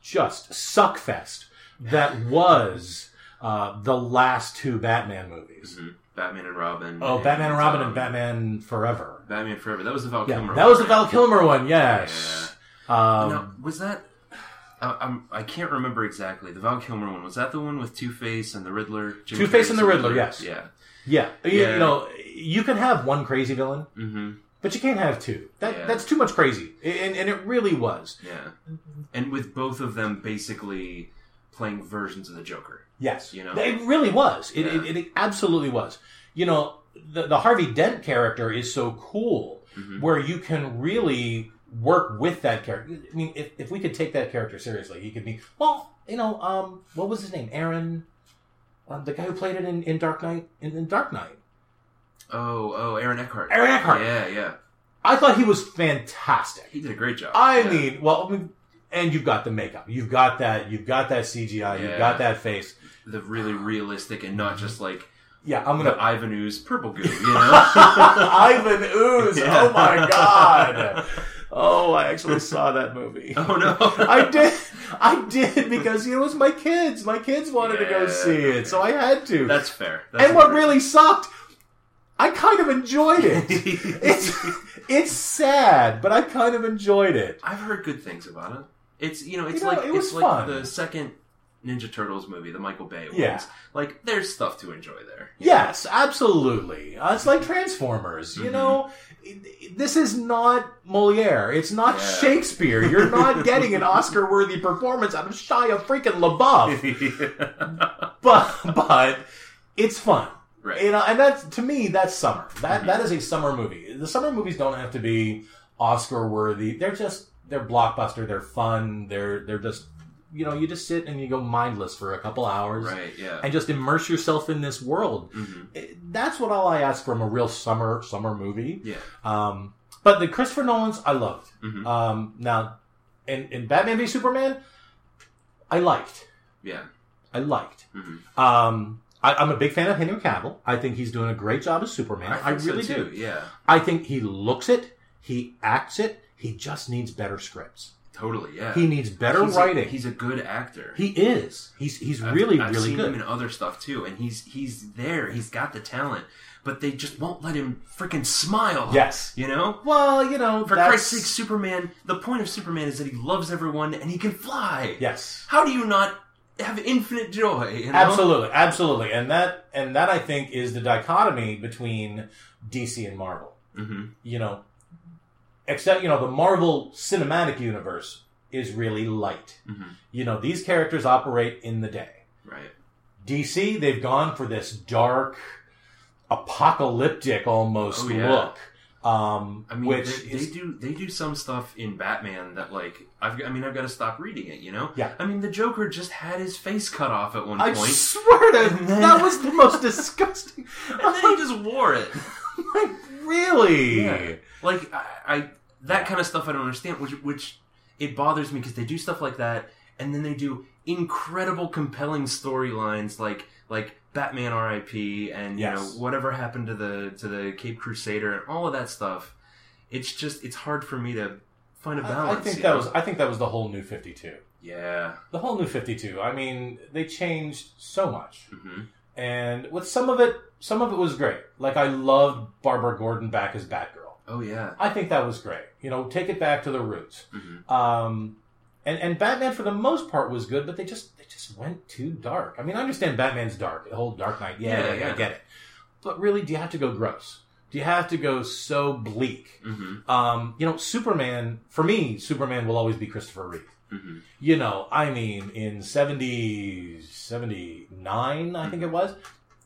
B: just suck fest that was uh, the last two Batman movies.
A: Mhm. Batman and Robin.
B: Oh, Batman and Robin
A: um,
B: and Batman Forever.
A: Batman Forever. That was the Val
B: Yeah,
A: Kilmer.
B: that was the Val? Kilmer one. Yes. Um,
A: now, was that? I, I'm, I can't remember exactly. The Val Kilmer one was that the one with Two Face and the Riddler?
B: Two-Face and the Riddler, yes.
A: Yeah.
B: Yeah, you,
A: Yeah.
B: you know, you can have one crazy villain,
A: Mm-hmm.
B: but you can't have two. That
A: Yeah.
B: that's too much crazy, and, and it really was.
A: Yeah. And with both of them basically playing versions of the Joker.
B: Yes,
A: You know?
B: it really was. It,
A: Yeah.
B: it, it absolutely was. You know, the, the Harvey Dent character is so cool,
A: Mhm.
B: where you can really work with that character. I mean, if, if we could take that character seriously, he could be well. You know, um, what was his name? Aaron, uh, the guy who played it in, in Dark Knight. In, in Dark Knight,
A: Oh, oh, Aaron Eckhart.
B: Aaron Eckhart.
A: Yeah, yeah.
B: I thought he was fantastic.
A: He did a great job.
B: I
A: Yeah.
B: mean, well, I mean, and you've got the makeup, you've got that, you've got that CGI,
A: Yeah.
B: you've got that face.
A: the really realistic and not just like
B: Yeah, I'm gonna
A: Ivan Ooze purple goo, you know?
B: Ivan Ooze.
A: Yeah.
B: Oh my god. Oh, I actually saw that movie.
A: oh no.
B: I did. I did because it was my kids. My kids wanted to go
A: Yeah,
B: see it, so I had to.
A: That's fair. That's
B: and what
A: fair.
B: really sucked, I kind of enjoyed it. it's it's sad, but I kind of enjoyed it.
A: I've heard good things about it. It's you know, it's
B: You know,
A: like
B: it was
A: it's like the second Ninja Turtles movie, the Michael Bay ones.
B: Yeah.
A: Like there's stuff to enjoy there.
B: Yes, absolutely. Uh, it's like Transformers. You
A: Mhm.
B: know, this is not Moliere. It's not
A: Yeah.
B: Shakespeare. You're not getting an Oscar-worthy performance out of Shia freaking LaBeouf. but but it's fun.
A: right.
B: You know, and that's to me that's summer. That
A: Mhm.
B: that is a summer movie. The summer movies don't have to be Oscar worthy. They're just they're blockbuster. They're fun. They're they're just you know you just sit and you go mindless for a couple hours
A: right. Yeah.
B: and just immerse yourself in this world.
A: hmm
B: It- That's what all I ask from a real summer summer movie.
A: Yeah.
B: Um, but the Christopher Nolan's I loved.
A: hmm
B: Um, now, in, in Batman v Superman, I liked.
A: yeah.
B: I liked.
A: hmm
B: Um, I, I'm a big fan of Henry Cavill. I think he's doing a great job as Superman. I,
A: so,
B: really
A: too.
B: do.
A: Yeah.
B: I think he looks it. He acts it. He just needs better scripts.
A: Totally. Yeah.
B: He needs better
A: he's
B: writing.
A: A, he's a good actor.
B: he is. He's he's
A: I've-
B: really
A: I've
B: really
A: seen
B: good.
A: him in other stuff too, and he's he's there. He's got the talent, but they just won't let him freaking smile.
B: yes.
A: You know.
B: Well, you know,
A: For
B: that's-
A: Christ's sake, Superman. The point of Superman is that he loves everyone and he can fly.
B: Yes.
A: How do you not have infinite joy? You know?
B: Absolutely, absolutely, and that and that I think is the dichotomy between DC and Marvel.
A: hmm
B: You know, except you know the Marvel Cinematic Universe is really light.
A: Mhm.
B: You know these characters operate in the day.
A: Right.
B: DC, they've gone for this dark, apocalyptic almost
A: Oh, yeah.
B: look. Um,
A: I mean,
B: which
A: they,
B: is,
A: they do they do some stuff in Batman that like I've I mean I've got to stop reading it. You know.
B: Yeah.
A: I mean, the Joker just had his face cut off at one
B: I
A: point, I
B: swear to
A: then-
B: that was the most disgusting.
A: and then he just wore it.
B: like, really?
A: Yeah. Like I, I that kind of stuff I don't understand. Which which it bothers me because they do stuff like that, and then they do incredible, compelling storylines like like Batman R.I.P. and you
B: Yes.
A: know whatever happened to the to the Cape Crusader and all of that stuff. It's just it's hard for me to find a balance.
B: I think that
A: know?
B: was I think that was the whole new Fifty Two.
A: yeah.
B: The whole new Fifty Two. I mean, they changed so much,
A: hmm
B: and with some of it, some of it was great. Like I loved Barbara Gordon back as Batgirl.
A: Oh yeah.
B: I think that was great. You know, take it back to the roots.
A: hmm
B: Um, and and Batman for the most part was good, but they just they just went too dark. I mean, I understand Batman's dark, the whole Dark Knight. Yeah,
A: Yeah,
B: yeah,
A: yeah.
B: I get it. But really, do you have to go gross? Do you have to go so bleak?
A: hmm
B: Um, you know, Superman for me, Superman will always be Christopher Reeve.
A: Hmm
B: You know, I mean, in 70, 79, I think it was,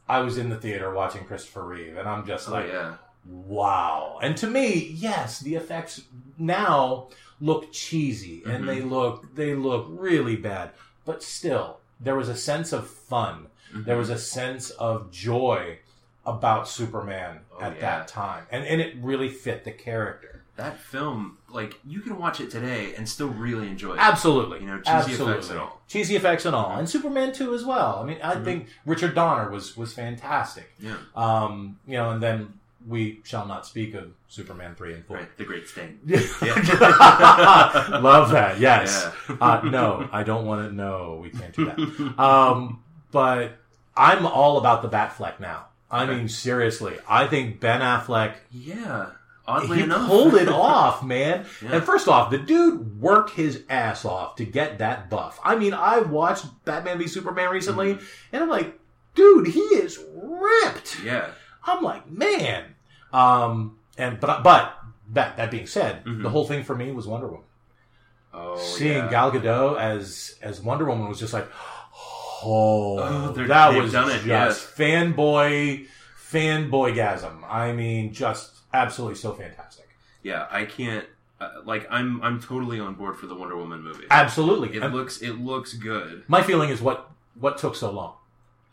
B: I was in the theater watching Christopher Reeve, and I'm just
A: Oh
B: like,
A: yeah.
B: wow. And to me, yes, the effects now look cheesy and
A: Mhm.
B: they look they look really bad, but still there was a sense of fun.
A: Mhm.
B: There was a sense of joy about Superman
A: Oh,
B: at
A: yeah.
B: that time. And and it really fit the character.
A: That film. Like you can watch it today and still really enjoy it.
B: Absolutely.
A: You know, cheesy
B: Absolutely.
A: effects and all.
B: Cheesy effects and all. And Superman 2 as well. I mean, I
A: Mhm.
B: think Richard Donner was was fantastic.
A: Yeah.
B: Um, you know, and then we shall not speak of Superman 3 and 4.
A: Right. The Great Stain.
B: Love that. Yes.
A: Yeah.
B: Uh, no, I don't want to. No, we can't do that. Um, but I'm all about the Batfleck now. I
A: Okay.
B: mean, seriously, I think Ben Affleck
A: Yeah. Oddly
B: he
A: enough,
B: pulled it off, man.
A: Yeah.
B: And first off, the dude worked his ass off to get that buff. I mean, I watched Batman v Superman recently,
A: Mm-hmm.
B: and I'm like, dude, he is ripped.
A: Yeah.
B: I'm like, man. Um, and but but that that being said,
A: Mhm.
B: the whole thing for me was Wonder Woman.
A: Oh.
B: Seeing
A: yeah.
B: Gal Gadot as as Wonder Woman was just like, oh,
A: Oh,
B: that was
A: done it,
B: just
A: yes.
B: fanboy fanboygasm. I mean, just absolutely so fantastic.
A: Yeah. I can't. Uh, like I'm. I'm totally on board for the Wonder Woman movie.
B: Absolutely.
A: It
B: And
A: looks. It looks good.
B: my feeling is what what took so long.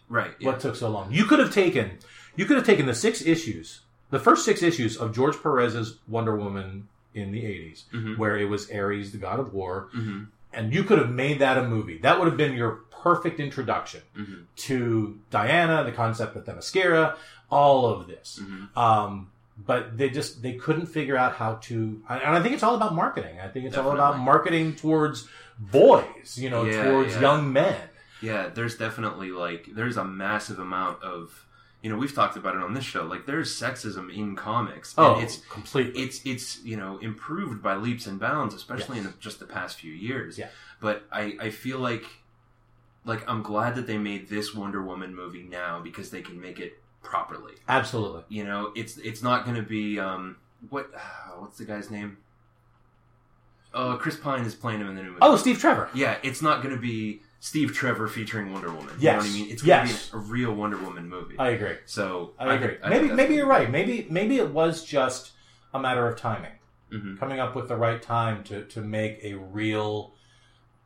A: Right. Yeah.
B: What took so long? You could have taken you could have taken the six issues, the first six issues of George Perez's Wonder Woman in the 80s,
A: Mhm.
B: where it was Ares, the god of war,
A: hmm
B: and you could have made that a movie. That would have been your perfect introduction
A: hmm
B: to Diana, the concept of Themyscira, all of this.
A: hmm
B: Um, but they just they couldn't figure out how to, and I think it's all about marketing. I think it's all about marketing towards boys, you know,
A: Yeah,
B: towards
A: yeah.
B: young men.
A: Yeah. There's definitely like there's a massive amount of you know we've talked about it on this show. Like there's sexism in comics.
B: Oh,
A: it's
B: completely.
A: it's it's you know improved by leaps and bounds, especially
B: Yes.
A: in just the past few years.
B: Yeah.
A: But I I feel like like I'm glad that they made this Wonder Woman movie now because they can make it properly.
B: Absolutely.
A: You know, it's it's not going to be um what what's the guy's name? Uh, Chris Pine is playing him in the new movie.
B: Oh, Steve Trevor.
A: yeah, it's not going to be Steve Trevor featuring Wonder Woman. You
B: Yes.
A: know what I mean? It's going to
B: Yes.
A: be a real Wonder Woman movie.
B: I agree.
A: so
B: I agree.
A: I
B: maybe maybe you're right. Maybe maybe it was just a matter of timing,
A: Mhm.
B: coming up with the right time to to make a real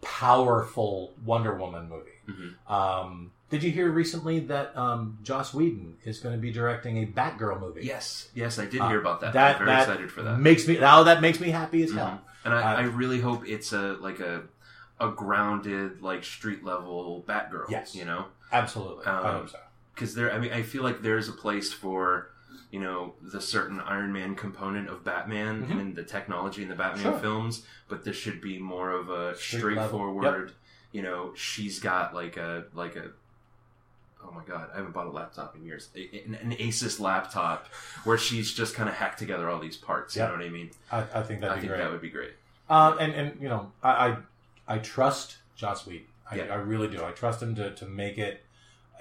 B: powerful Wonder Woman movie.
A: Mhm.
B: Um, did you hear recently that um, Joss Whedon is going to be directing a Batgirl movie?
A: Yes, yes, I did
B: Uh,
A: hear about that.
B: That
A: I'm very
B: that
A: excited for that.
B: makes me now that makes me happy as
A: Mhm.
B: hell.
A: And I,
B: Uh,
A: I really hope it's a like a a grounded like street level Batgirl.
B: Yes.
A: you know,
B: Absolutely, I
A: Um,
B: hope so.
A: because there. I mean, I feel like there's a place for you know the certain Iron Man component of Batman
B: Mhm.
A: and the technology in the Batman
B: Sure.
A: films, but this should be more of a
B: Street
A: straightforward. You know, she's got like a like a. Oh my god, I haven't bought a laptop in years. An, an Asus laptop where she's just kind of hacked together all these parts. You
B: Yep.
A: know what I mean?
B: I, I think that'd
A: I
B: be
A: think
B: great.
A: that would be great.
B: Um, and and you know, I I, I trust Joss Whedon. I,
A: Yeah.
B: I really do. I trust him to, to make it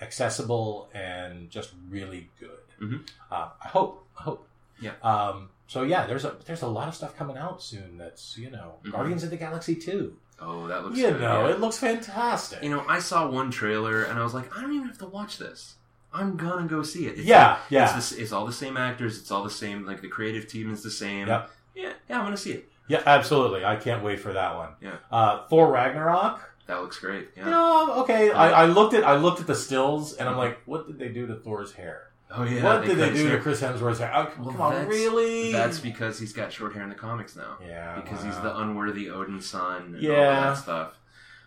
B: accessible and just really good.
A: Mhm.
B: Uh, I hope. I hope.
A: Yeah.
B: Um, so yeah, there's a there's a lot of stuff coming out soon. That's you know
A: Mhm.
B: Guardians of the Galaxy two.
A: Oh, that looks
B: You
A: good,
B: know,
A: yeah.
B: it looks fantastic.
A: You know, I saw one trailer and I was like, I don't even have to watch this. I'm gonna go see it. It's
B: yeah,
A: like-
B: yeah,
A: It's, the, it's all the same actors. It's all the same. Like the creative team is the same.
B: Yep.
A: Yeah, yeah. I'm gonna see it.
B: yeah, absolutely. I can't wait for that one.
A: Yeah.
B: Uh, Thor Ragnarok.
A: That looks great. Yeah.
B: You know, okay. I, I looked at I looked at the stills and I'm like, what did they do to Thor's hair?
A: Oh yeah.
B: what did they do to. Chris Hemsworth's hair? Oh,
A: Well,
B: come on, really?
A: That's because he's got short hair in the comics now.
B: yeah,
A: Because he's the unworthy Odinson. And all
B: Yeah.
A: that stuff.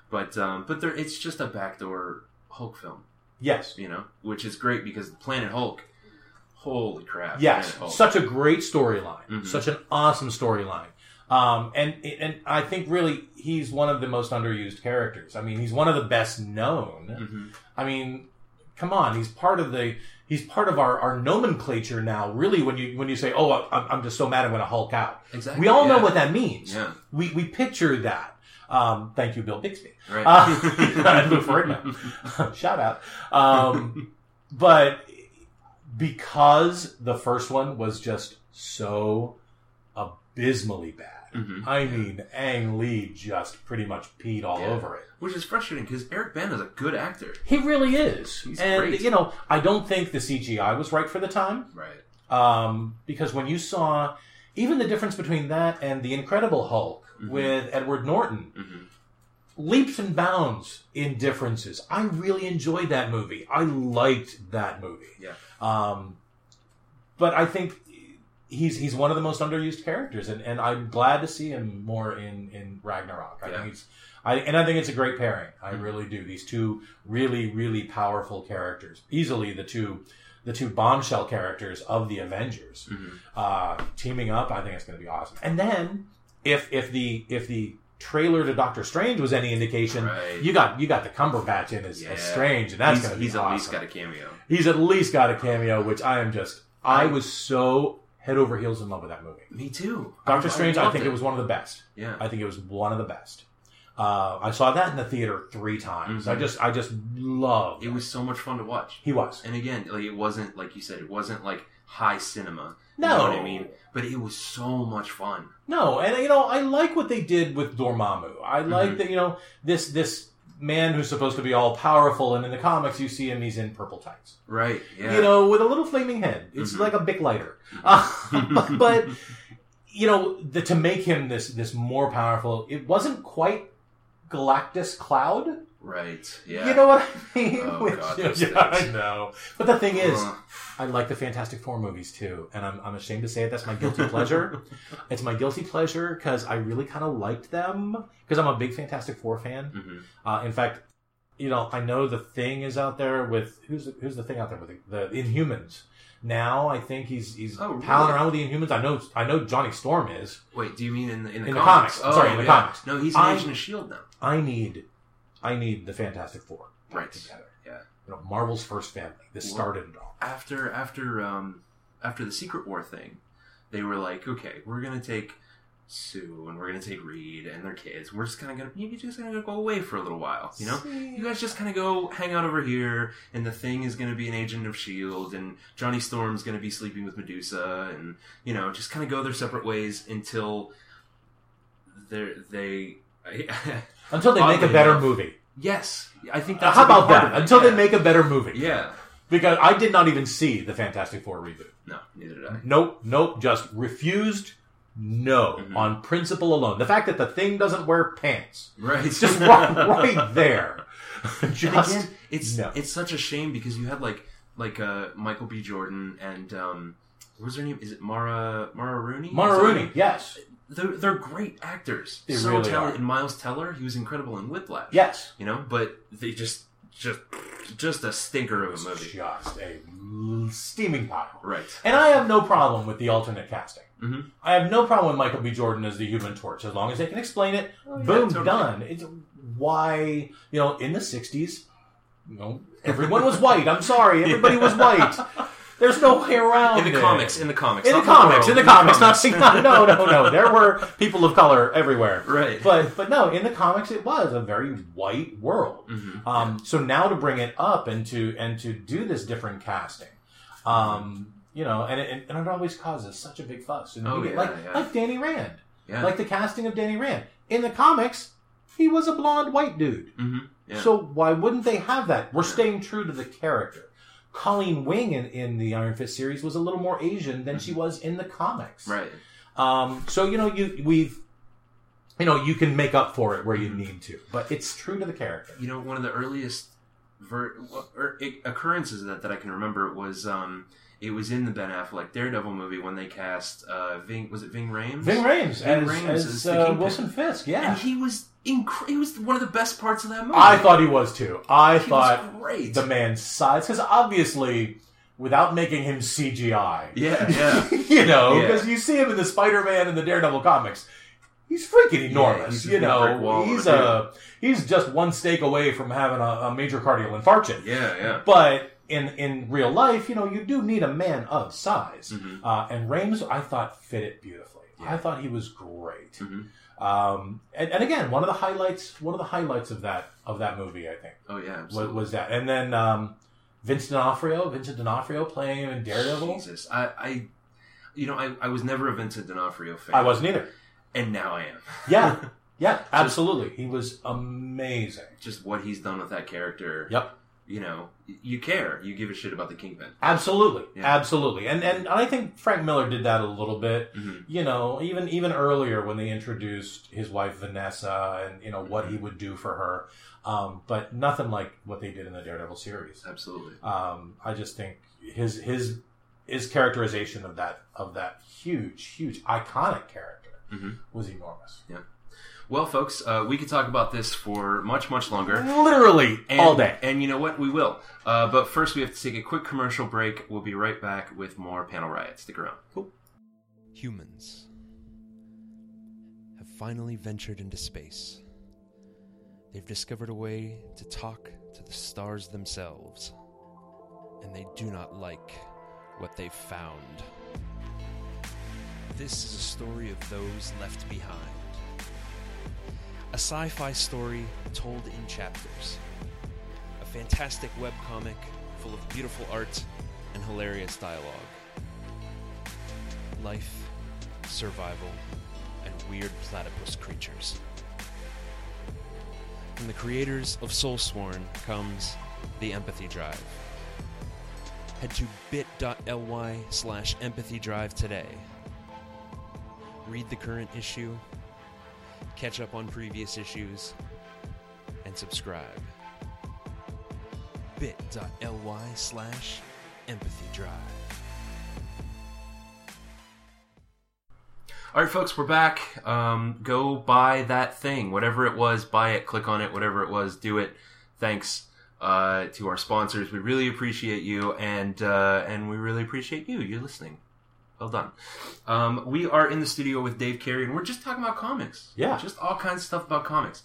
A: But um, but there, it's just a backdoor Hulk film.
B: yes,
A: You know, which is great because Planet Hulk. Holy crap!
B: yes, such a great storyline,
A: Mhm.
B: such an awesome storyline. Um, and and I think really he's one of the most underused characters. I mean, he's one of the best known.
A: Mhm.
B: I mean, come on, he's part of the he's part of our, our nomenclature now. Really, when you when you say, "Oh, I'm, I'm just so mad I'm going to Hulk out,"
A: Exactly.
B: we all know what that means.
A: Yeah.
B: We we picture that. Um, thank you, Bill Bixby.
A: Right.
B: Uh, Shout out. Um, but because the first one was just so abysmally bad.
A: Mhm.
B: I mean, Ang Lee just pretty much peed all
A: Yeah.
B: over it.
A: Which is frustrating because Eric Bana is a good actor.
B: He really is.
A: He's
B: and,
A: great.
B: you know, I don't think the CGI was right for the time.
A: Right.
B: Um, because when you saw even the difference between that and the Incredible Hulk
A: Mhm.
B: with Edward Norton,
A: hmm
B: leaps and bounds in differences. I really enjoyed that movie. I liked that movie.
A: Yeah.
B: Um, but I think he's he's one of the most underused characters, and, and I'm glad to see him more in in Ragnarok. I
A: Yeah.
B: think it's. I, and I think it's a great pairing. I
A: Mhm.
B: really do. These two really, really powerful characters, easily the two, the two bombshell characters of the Avengers
A: hmm
B: uh, teaming up. I think it's going to be awesome. And then if if the if the trailer to Doctor Strange was any indication,
A: Right.
B: you got you got the Cumberbatch in as,
A: Yeah.
B: as Strange, and that's
A: he's
B: going to be
A: he's
B: awesome.
A: at least got a cameo.
B: he's at least got a cameo, which I am just I was so head over heels in love with that movie.
A: Me too.
B: Doctor Strange, I
A: loved
B: think it was one of the best.
A: Yeah.
B: I think it was one of the best. Uh, I saw that in the theater three times.
A: Mhm.
B: I just I just loved
A: It was so much fun to watch.
B: He was.
A: And again, like it wasn't like you said, it wasn't like high cinema. You
B: No.
A: know what I mean? But it was so much fun.
B: No, and you know, I like what they did with Dormammu. I like
A: Mhm.
B: that, you know, this this man who's supposed to be all powerful, and in the comics, you see him, he's in purple tights.
A: Right. Yeah.
B: You know, with a little flaming head. It's
A: Mhm.
B: like a big lighter. Uh, but you know, the, to make him this this more powerful, it wasn't quite Galactus Cloud.
A: Right. Yeah.
B: You know what I mean?
A: Oh,
B: Which-
A: God, those
B: yeah, I know. But the thing is,
A: Uh,
B: I like the Fantastic Four movies too, and I'm, I'm ashamed to say it. That's my guilty pleasure. it's my guilty pleasure because I really kind of liked them because I'm a big Fantastic Four fan.
A: mhm.
B: Uh, in fact, you know, I know the thing is out there with who's the, who's the thing out there with the, the Inhumans. Now I think he's he's
A: Oh, really?
B: palling around with the Inhumans. I know I know Johnny Storm is.
A: Wait, do you mean in the in the
B: In the
A: comics?
B: comics. Sorry, in the
A: yeah.
B: comics.
A: No, he's an
B: I-
A: Agent of Shield now.
B: I need I need the Fantastic Four
A: Right.
B: together.
A: Yeah.
B: You know, Marvel's first family. This
A: Well-
B: started it all.
A: After after um after the Secret War thing, they were like, okay, we're gonna take Sue and we're gonna take Reed and their kids. We're just kind of gonna you just gonna go away for a little while, you know. You guys just kind of go hang out over here, and the thing is going to be an agent of Shield, and Johnny Storm's going to be sleeping with Medusa, and you know, just kind of go their separate ways until they they.
B: Until they make a better
A: enough.
B: movie.
A: yes, I think that's
B: how about that? Until
A: yeah.
B: they make a better movie.
A: yeah.
B: Because I did not even see the Fantastic Four reboot.
A: No, neither did I.
B: Nope, nope, just refused. No,
A: Mhm.
B: on principle alone. The fact that the thing doesn't wear pants,
A: Right,
B: it's just right, right there. Just
A: again, it's
B: no.
A: it's such a shame because you had like like uh, Michael B. Jordan and um, what's her name? Is it Mara Mara Rooney?
B: Mara
A: Is that her
B: Rooney, yes,
A: They're they're great actors.
B: They
A: so
B: really
A: talented.
B: are.
A: And Miles Teller, he was incredible in Whiplash.
B: yes.
A: you know, but they just just just a stinker of a movie.
B: just a steaming pile.
A: Right.
B: And I have no problem with the alternate casting.
A: Mhm.
B: I have no problem with Michael B. Jordan as the Human Torch, as long as they can explain it.
A: Oh, yeah,
B: boom,
A: totally.
B: done. It's why you know in the '60s, you know, everyone was white. I'm sorry, everybody was white. There's no way around
A: In the
B: it.
A: comics, in the comics,
B: in the comics, in the comics, not not- no, no, no. There were people of color everywhere,
A: Right.
B: But but no, in the comics, it was a very white world.
A: Mhm.
B: Um, so now to bring it up and to and to do this different casting, um, you know, and it, and it always causes such a big fuss. And
A: Oh, yeah,
B: like
A: yeah.
B: like Danny Rand,
A: Yeah.
B: like the casting of Danny Rand in the comics, he was a blonde white dude.
A: hmm Yeah.
B: So why wouldn't they have that? We're staying true to the character. Colleen Wing in, in the Iron Fist series was a little more Asian than she was in the comics.
A: Mm-hmm. right.
B: Um, so you know you we've you know you can make up for it where
A: Mm-hmm.
B: you need to, but it's true to the character.
A: you know, one of the earliest ver- occurrences that, that I can remember was um, it was in the Ben Affleck Daredevil movie when they cast uh, Ving was it Ving Rhames?
B: Ving Rhames
A: Ving
B: as,
A: Rhames
B: as,
A: the
B: uh, Wilson Fisk. Yeah,
A: and he was inc- he was one of the best parts of that movie.
B: I thought he was too. I
A: he
B: thought
A: great.
B: the man's size because obviously without making him CGI.
A: yeah, yeah.
B: you know,
A: Yeah.
B: because you see him in the Spider-Man and the Daredevil comics. He's freaking enormous.
A: he's
B: you know, he's
A: a
B: a he's just one steak away from having a, a major cardiac infarction.
A: Yeah, yeah.
B: But in in real life, you know, you do need a man of size.
A: Mhm.
B: Uh, and Rhames, I thought fit it beautifully.
A: Yeah.
B: I thought he was great.
A: Mhm.
B: Um, and, and again, one of the highlights, one of the highlights of that of that movie, I think,
A: Oh yeah,
B: was,
A: absolutely.
B: was that. And then um, Vince D'Onofrio, Vincent D'Onofrio playing him in Daredevil.
A: Jesus, I, I, you know, I, I was never a Vincent D'Onofrio fan.
B: I wasn't either.
A: and now I am.
B: Yeah, yeah, absolutely. He was amazing.
A: Just what he's done with that character.
B: Yep.
A: You know, you care. You give a shit about the Kingpin.
B: Absolutely,
A: Yeah.
B: absolutely, and and I think Frank Miller did that a little bit.
A: Mhm.
B: You know, even even earlier when they introduced his wife Vanessa and you know what he would do for her, um, but nothing like what they did in the Daredevil series.
A: Absolutely.
B: Um, I just think his his his characterization of that of that huge huge iconic character
A: Mhm.
B: was enormous.
A: Well, folks, uh, we could talk about this for much, much longer.
B: Literally
A: And,
B: all day.
A: And you know what? We will. Uh, but first, we have to take a quick commercial break. We'll be right back with more panel riot. Stick around. Cool.
D: Humans have finally ventured into space. They've discovered a way to talk to the stars themselves, and they do not like what they've found. This is a story of those left behind. A sci fi story told in chapters. A fantastic webcomic full of beautiful art and hilarious dialogue life, survival, and weird platypus creatures. From the creators of Soulsworn comes the Empathy Drive. Head to bit.ly slash empathy drive today. Read the current issue, catch up on previous issues, and subscribe. bit.ly slash empathy drive.
A: All right, folks, we're back. Um, go buy that thing, whatever it was. Buy it, click on it, whatever it was, do it. Thanks uh, to our sponsors. We really appreciate you, and uh, and we really appreciate you. You're listening. Well done. Um, we are in the studio with Dave Carey, and we're just talking about comics.
B: Yeah.
A: just all kinds of stuff about comics.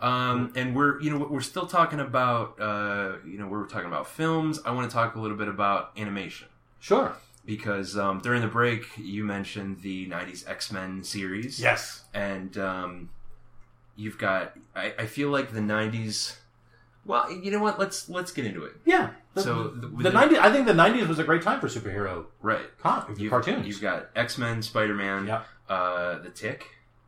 A: Um, and we're you know we're still talking about uh, you know we're talking about films. I want to talk a little bit about animation
B: Sure.
A: because um, during the break you mentioned the 90s x-men series
B: Yes.
A: and um, you've got I, I feel like the 90s well you know what let's let's get into it
B: Yeah. The,
A: So,
B: the, the
A: the-
B: 90s, I think the 90s was a great time for superhero
A: right
B: con-
A: you've,
B: cartoons.
A: you've got x-men spider-man
B: Yeah.
A: uh, the tick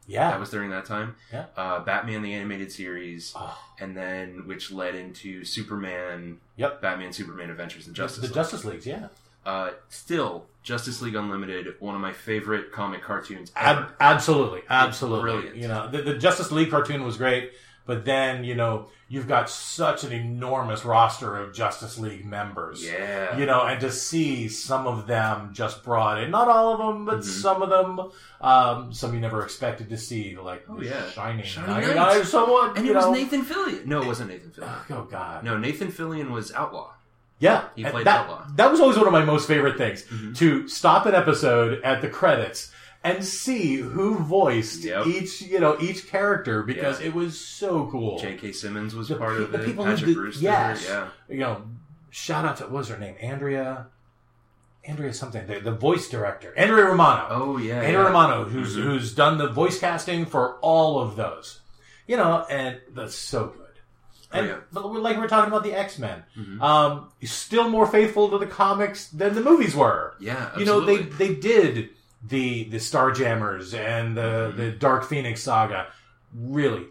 B: yeah.
A: that was during that time
B: Yeah.
A: uh, batman the animated series
B: Oh,
A: and then which led into superman
B: Yep.
A: batman superman adventures and justice
B: the
A: League.
B: Justice Leagues, yeah.
A: uh, still justice league unlimited one of my favorite comic cartoons
B: Ab- absolutely, absolutely.
A: brilliant.
B: You know, the, the Justice League cartoon was great, but then you know you've got such an enormous roster of Justice League members.
A: yeah
B: You know, and to see some of them just brought in, not all of them, but
A: Mhm.
B: some of them, um, some you never expected to see, like
A: Oh, yeah.
B: Shining,
A: Shining
B: Shining
A: Knights.
B: Knights, someone,
A: And
B: you
A: it was. Nathan Fillion. No, it wasn't Nathan Fillion.
B: Oh God!
A: No, Nathan Fillion was Outlaw.
B: Yeah,
A: He played
B: that,
A: Outlaw.
B: That was always one of my most favorite things
A: Mhm.
B: to stop an episode at the credits and see who voiced
A: Yep.
B: each, you know, each character because
A: Yeah.
B: it was so cool.
A: J.K. Simmons was
B: The
A: part
B: pe-
A: of
B: the
A: it.
B: people who
A: Patrick
B: did-
A: Brewster.
B: yes.
A: Yeah.
B: You know, shout out to what was her name, Andrea, Andrea something, the, the voice director, Andrea Romano.
A: Oh yeah.
B: Andrea
A: yeah.
B: Romano, who's
A: Mhm.
B: who's done the voice casting for all of those, you know, and that's so good. And,
A: yeah.
B: But like we were talking about the X Men,
A: Mhm.
B: um, still more faithful to the comics than the movies were.
A: Yeah,
B: You know, they they did the the Starjammers and the
A: Mm-hmm.
B: the Dark Phoenix saga really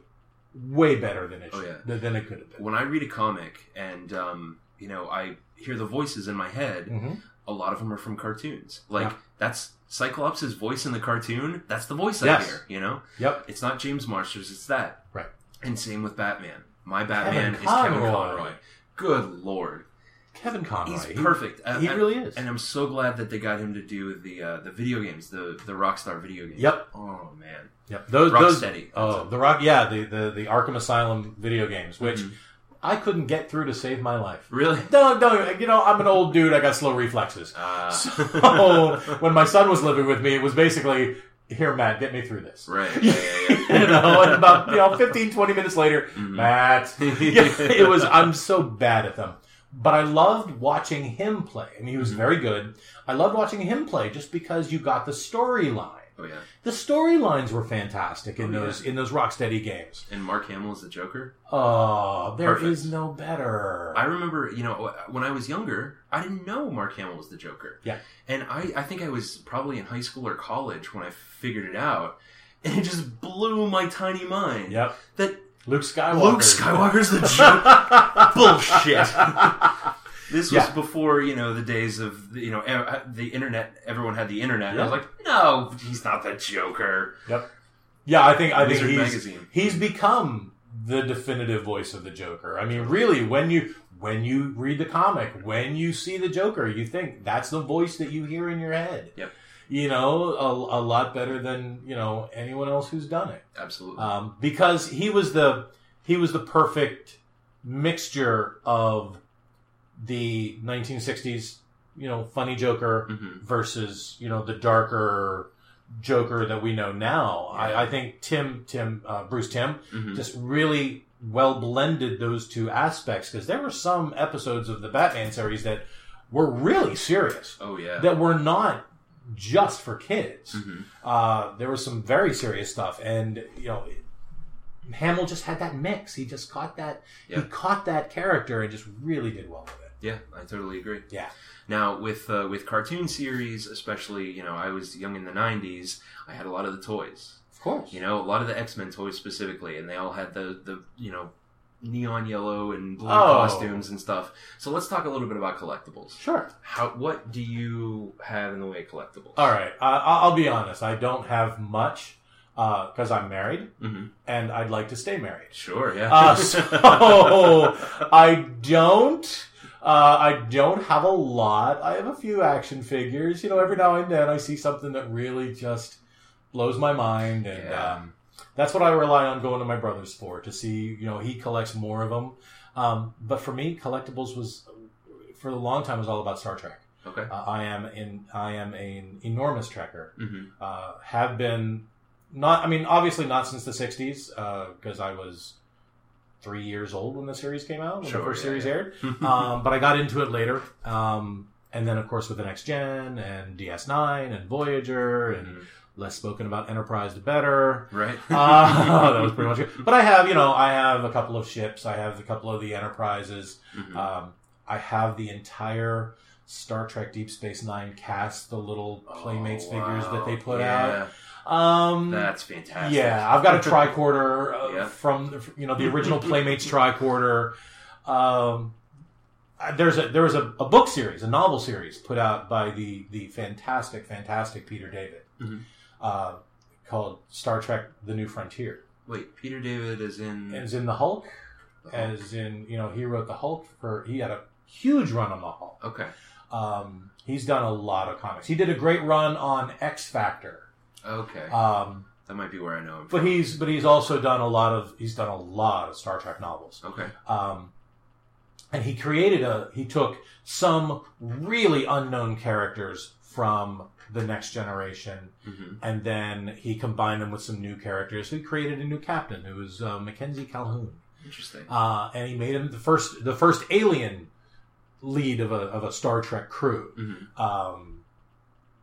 B: way better than it
A: Oh,
B: should,
A: yeah.
B: than- it could have been.
A: when I read a comic and um, you know I hear the voices in my head,
B: Mhm.
A: a lot of them are from cartoons. Like
B: Yeah.
A: that's Cyclops' voice in the cartoon. That's the voice I hear. You know,
B: Yep.
A: it's not James Marsden. It's that.
B: Right.
A: And same with Batman. My Batman
B: Kevin
A: is Kevin
B: Conroy.
A: Conroy. Good lord,
B: Kevin Conroy.
A: he's
B: He-
A: perfect. Uh,
B: He, really is.
A: And I'm so glad that they got him to do the uh, the video games, the the Rockstar video games.
B: Yep.
A: Oh man.
B: Yep. Those, those Oh, the rock. Yeah, the, the the Arkham Asylum video games, which
A: Mhm.
B: I couldn't get through to save my life.
A: Really?
B: No, no. You know, I'm an old dude. I got slow reflexes.
A: Uh,
B: So when my son was living with me, it was basically, "Here, Matt, get me through this."
A: right. Yeah, yeah, yeah.
B: you know, and about you know, 15, 20 minutes later,
A: Mhm.
B: Matt. It was. I'm so bad at them, but I loved watching him play. I mean, he was
A: Mm-hmm.
B: very good. I loved watching him play just because you got the storyline.
A: oh yeah.
B: The storylines were fantastic in
A: Oh, yeah.
B: those in those Rocksteady games.
A: And Mark Hamill is the Joker.
B: Oh, there is
A: Perfect.
B: no better.
A: I remember, you know, when I was younger, I didn't know Mark Hamill was the Joker.
B: Yeah.
A: And I, I think I was probably in high school or college when I figured it out. And it just blew my tiny mind
B: Yep.
A: that
B: Luke Skywalker.
A: Luke Skywalker's the Joker. Bullshit. This was
B: Yeah.
A: before, you know, the days of, you know, e- uh, the internet. Everyone had the internet. And I was like, no, he's not the Joker.
B: Yep. Yeah, I think I think he's
A: magazine.
B: he's become the definitive voice of the Joker. I mean, really, when you when you read the comic, when you see the Joker, you think that's the voice that you hear in your head.
A: Yep.
B: You know, a, a lot better than you know anyone else who's done it,
A: Absolutely.
B: um, because he was the he was the perfect mixture of the 1960s, you know, funny Joker
A: Mhm.
B: versus you know the darker Joker that we know now.
A: Yeah.
B: I, I think Timm Timm uh, Bruce Timm
A: Mhm.
B: just really well blended those two aspects because there were some episodes of the Batman series that were really serious
A: Oh, yeah.
B: that were not just for kids.
A: Mhm.
B: Uh, there was some very serious stuff, and you know. Hamill just had that mix. He just caught that.
A: Yeah.
B: He caught that character and just really did well with it.
A: Yeah, I totally agree.
B: Yeah.
A: Now with uh, with cartoon series, especially, you know, I was young in the '90s. I had a lot of the toys.
B: Of course.
A: You know, a lot of the X Men toys specifically, and they all had the the you know neon yellow and blue
B: Oh.
A: costumes and stuff. So let's talk a little bit about collectibles.
B: Sure.
A: How what do you have in the way of collectibles?
B: All right. Uh, I- I'll be honest. I don't have much because I'm married
A: hmm
B: and I'd like to stay married.
A: Sure, yeah.
B: Uh, so I don't. Uh, I don't have a lot. I have a few action figures. You know, every now and then I see something that really just blows my mind, and
A: Yeah.
B: um, that's what I rely on going to my brother's for to see. You know, he collects more of them. Um, but for me, collectibles was for a long time was all about Star Trek.
A: okay.
B: Uh, I am in. I am an enormous trekker
A: hmm
B: uh, have been not. I mean, obviously not since the '60s because I was three years old when the series came out when
A: Sure,
B: the first
A: yeah,
B: series
A: yeah.
B: aired. um, but I got into it later, um, and then of course with the next gen and DS9 and Voyager and
A: Mhm.
B: Less spoken about Enterprise the better.
A: Right.
B: Uh, that was pretty much it. But I have, you know, I have a couple of ships. I have a couple of the Enterprises.
A: Mhm.
B: Um, I have the entire Star Trek Deep Space Nine cast, the little Playmates
A: Oh,
B: figures that they put
A: Yeah,
B: out. Um,
A: That's fantastic.
B: yeah, I've got a tricorder uh,
A: Yeah.
B: from you know the original Playmates tricorder. Um, there's a there was a, a book series, a novel series put out by the the fantastic, fantastic Peter David,
A: Mhm.
B: Uh, called Star Trek: The New Frontier.
A: Wait, Peter David is in.
B: As in the Hulk, as in you know he wrote the Hulk for he had a huge run on the Hulk.
A: Okay.
B: Um, he's done a lot of comics. He did a great run on X Factor.
A: Okay.
B: Um,
A: that might be where I know him.
B: but
A: from.
B: he's but he's also done a lot of he's done a lot of Star Trek novels.
A: Okay.
B: Um, and he created a he took some really unknown characters from the next generation
A: hmm
B: and then he combined them with some new characters. He created a new captain who was uh, Mackenzie Calhoun.
A: Interesting.
B: uh, and he made him the first the first alien lead of a of a Star Trek crew
A: hmm
B: um,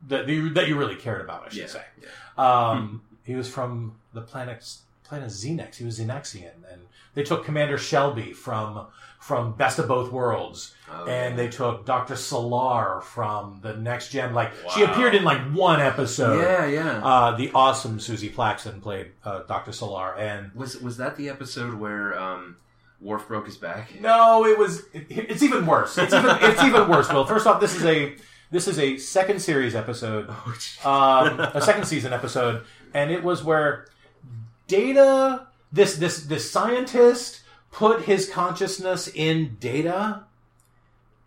B: that you, that you really cared about, I should
A: Yeah.
B: say.
A: yeah.
B: Um, he was from the planet playing a Xenex. He was Xenexian, and they took Commander Shelby from from Best of Both Worlds,
A: Oh,
B: and
A: yeah.
B: they took Doctor Selar from the Next Gen. Like she appeared in like one episode.
A: yeah, yeah.
B: Uh, the awesome Suzie Plakson played uh, Doctor Selar, and
A: was was that the episode where um, Worf broke his back?
B: no, it was. It, it's even worse. It's even. it's even worse. Will first off, this is a this is a second series episode,
A: Oh,
B: um, a second season episode, and it was where Data, this this this scientist, put his consciousness in Data.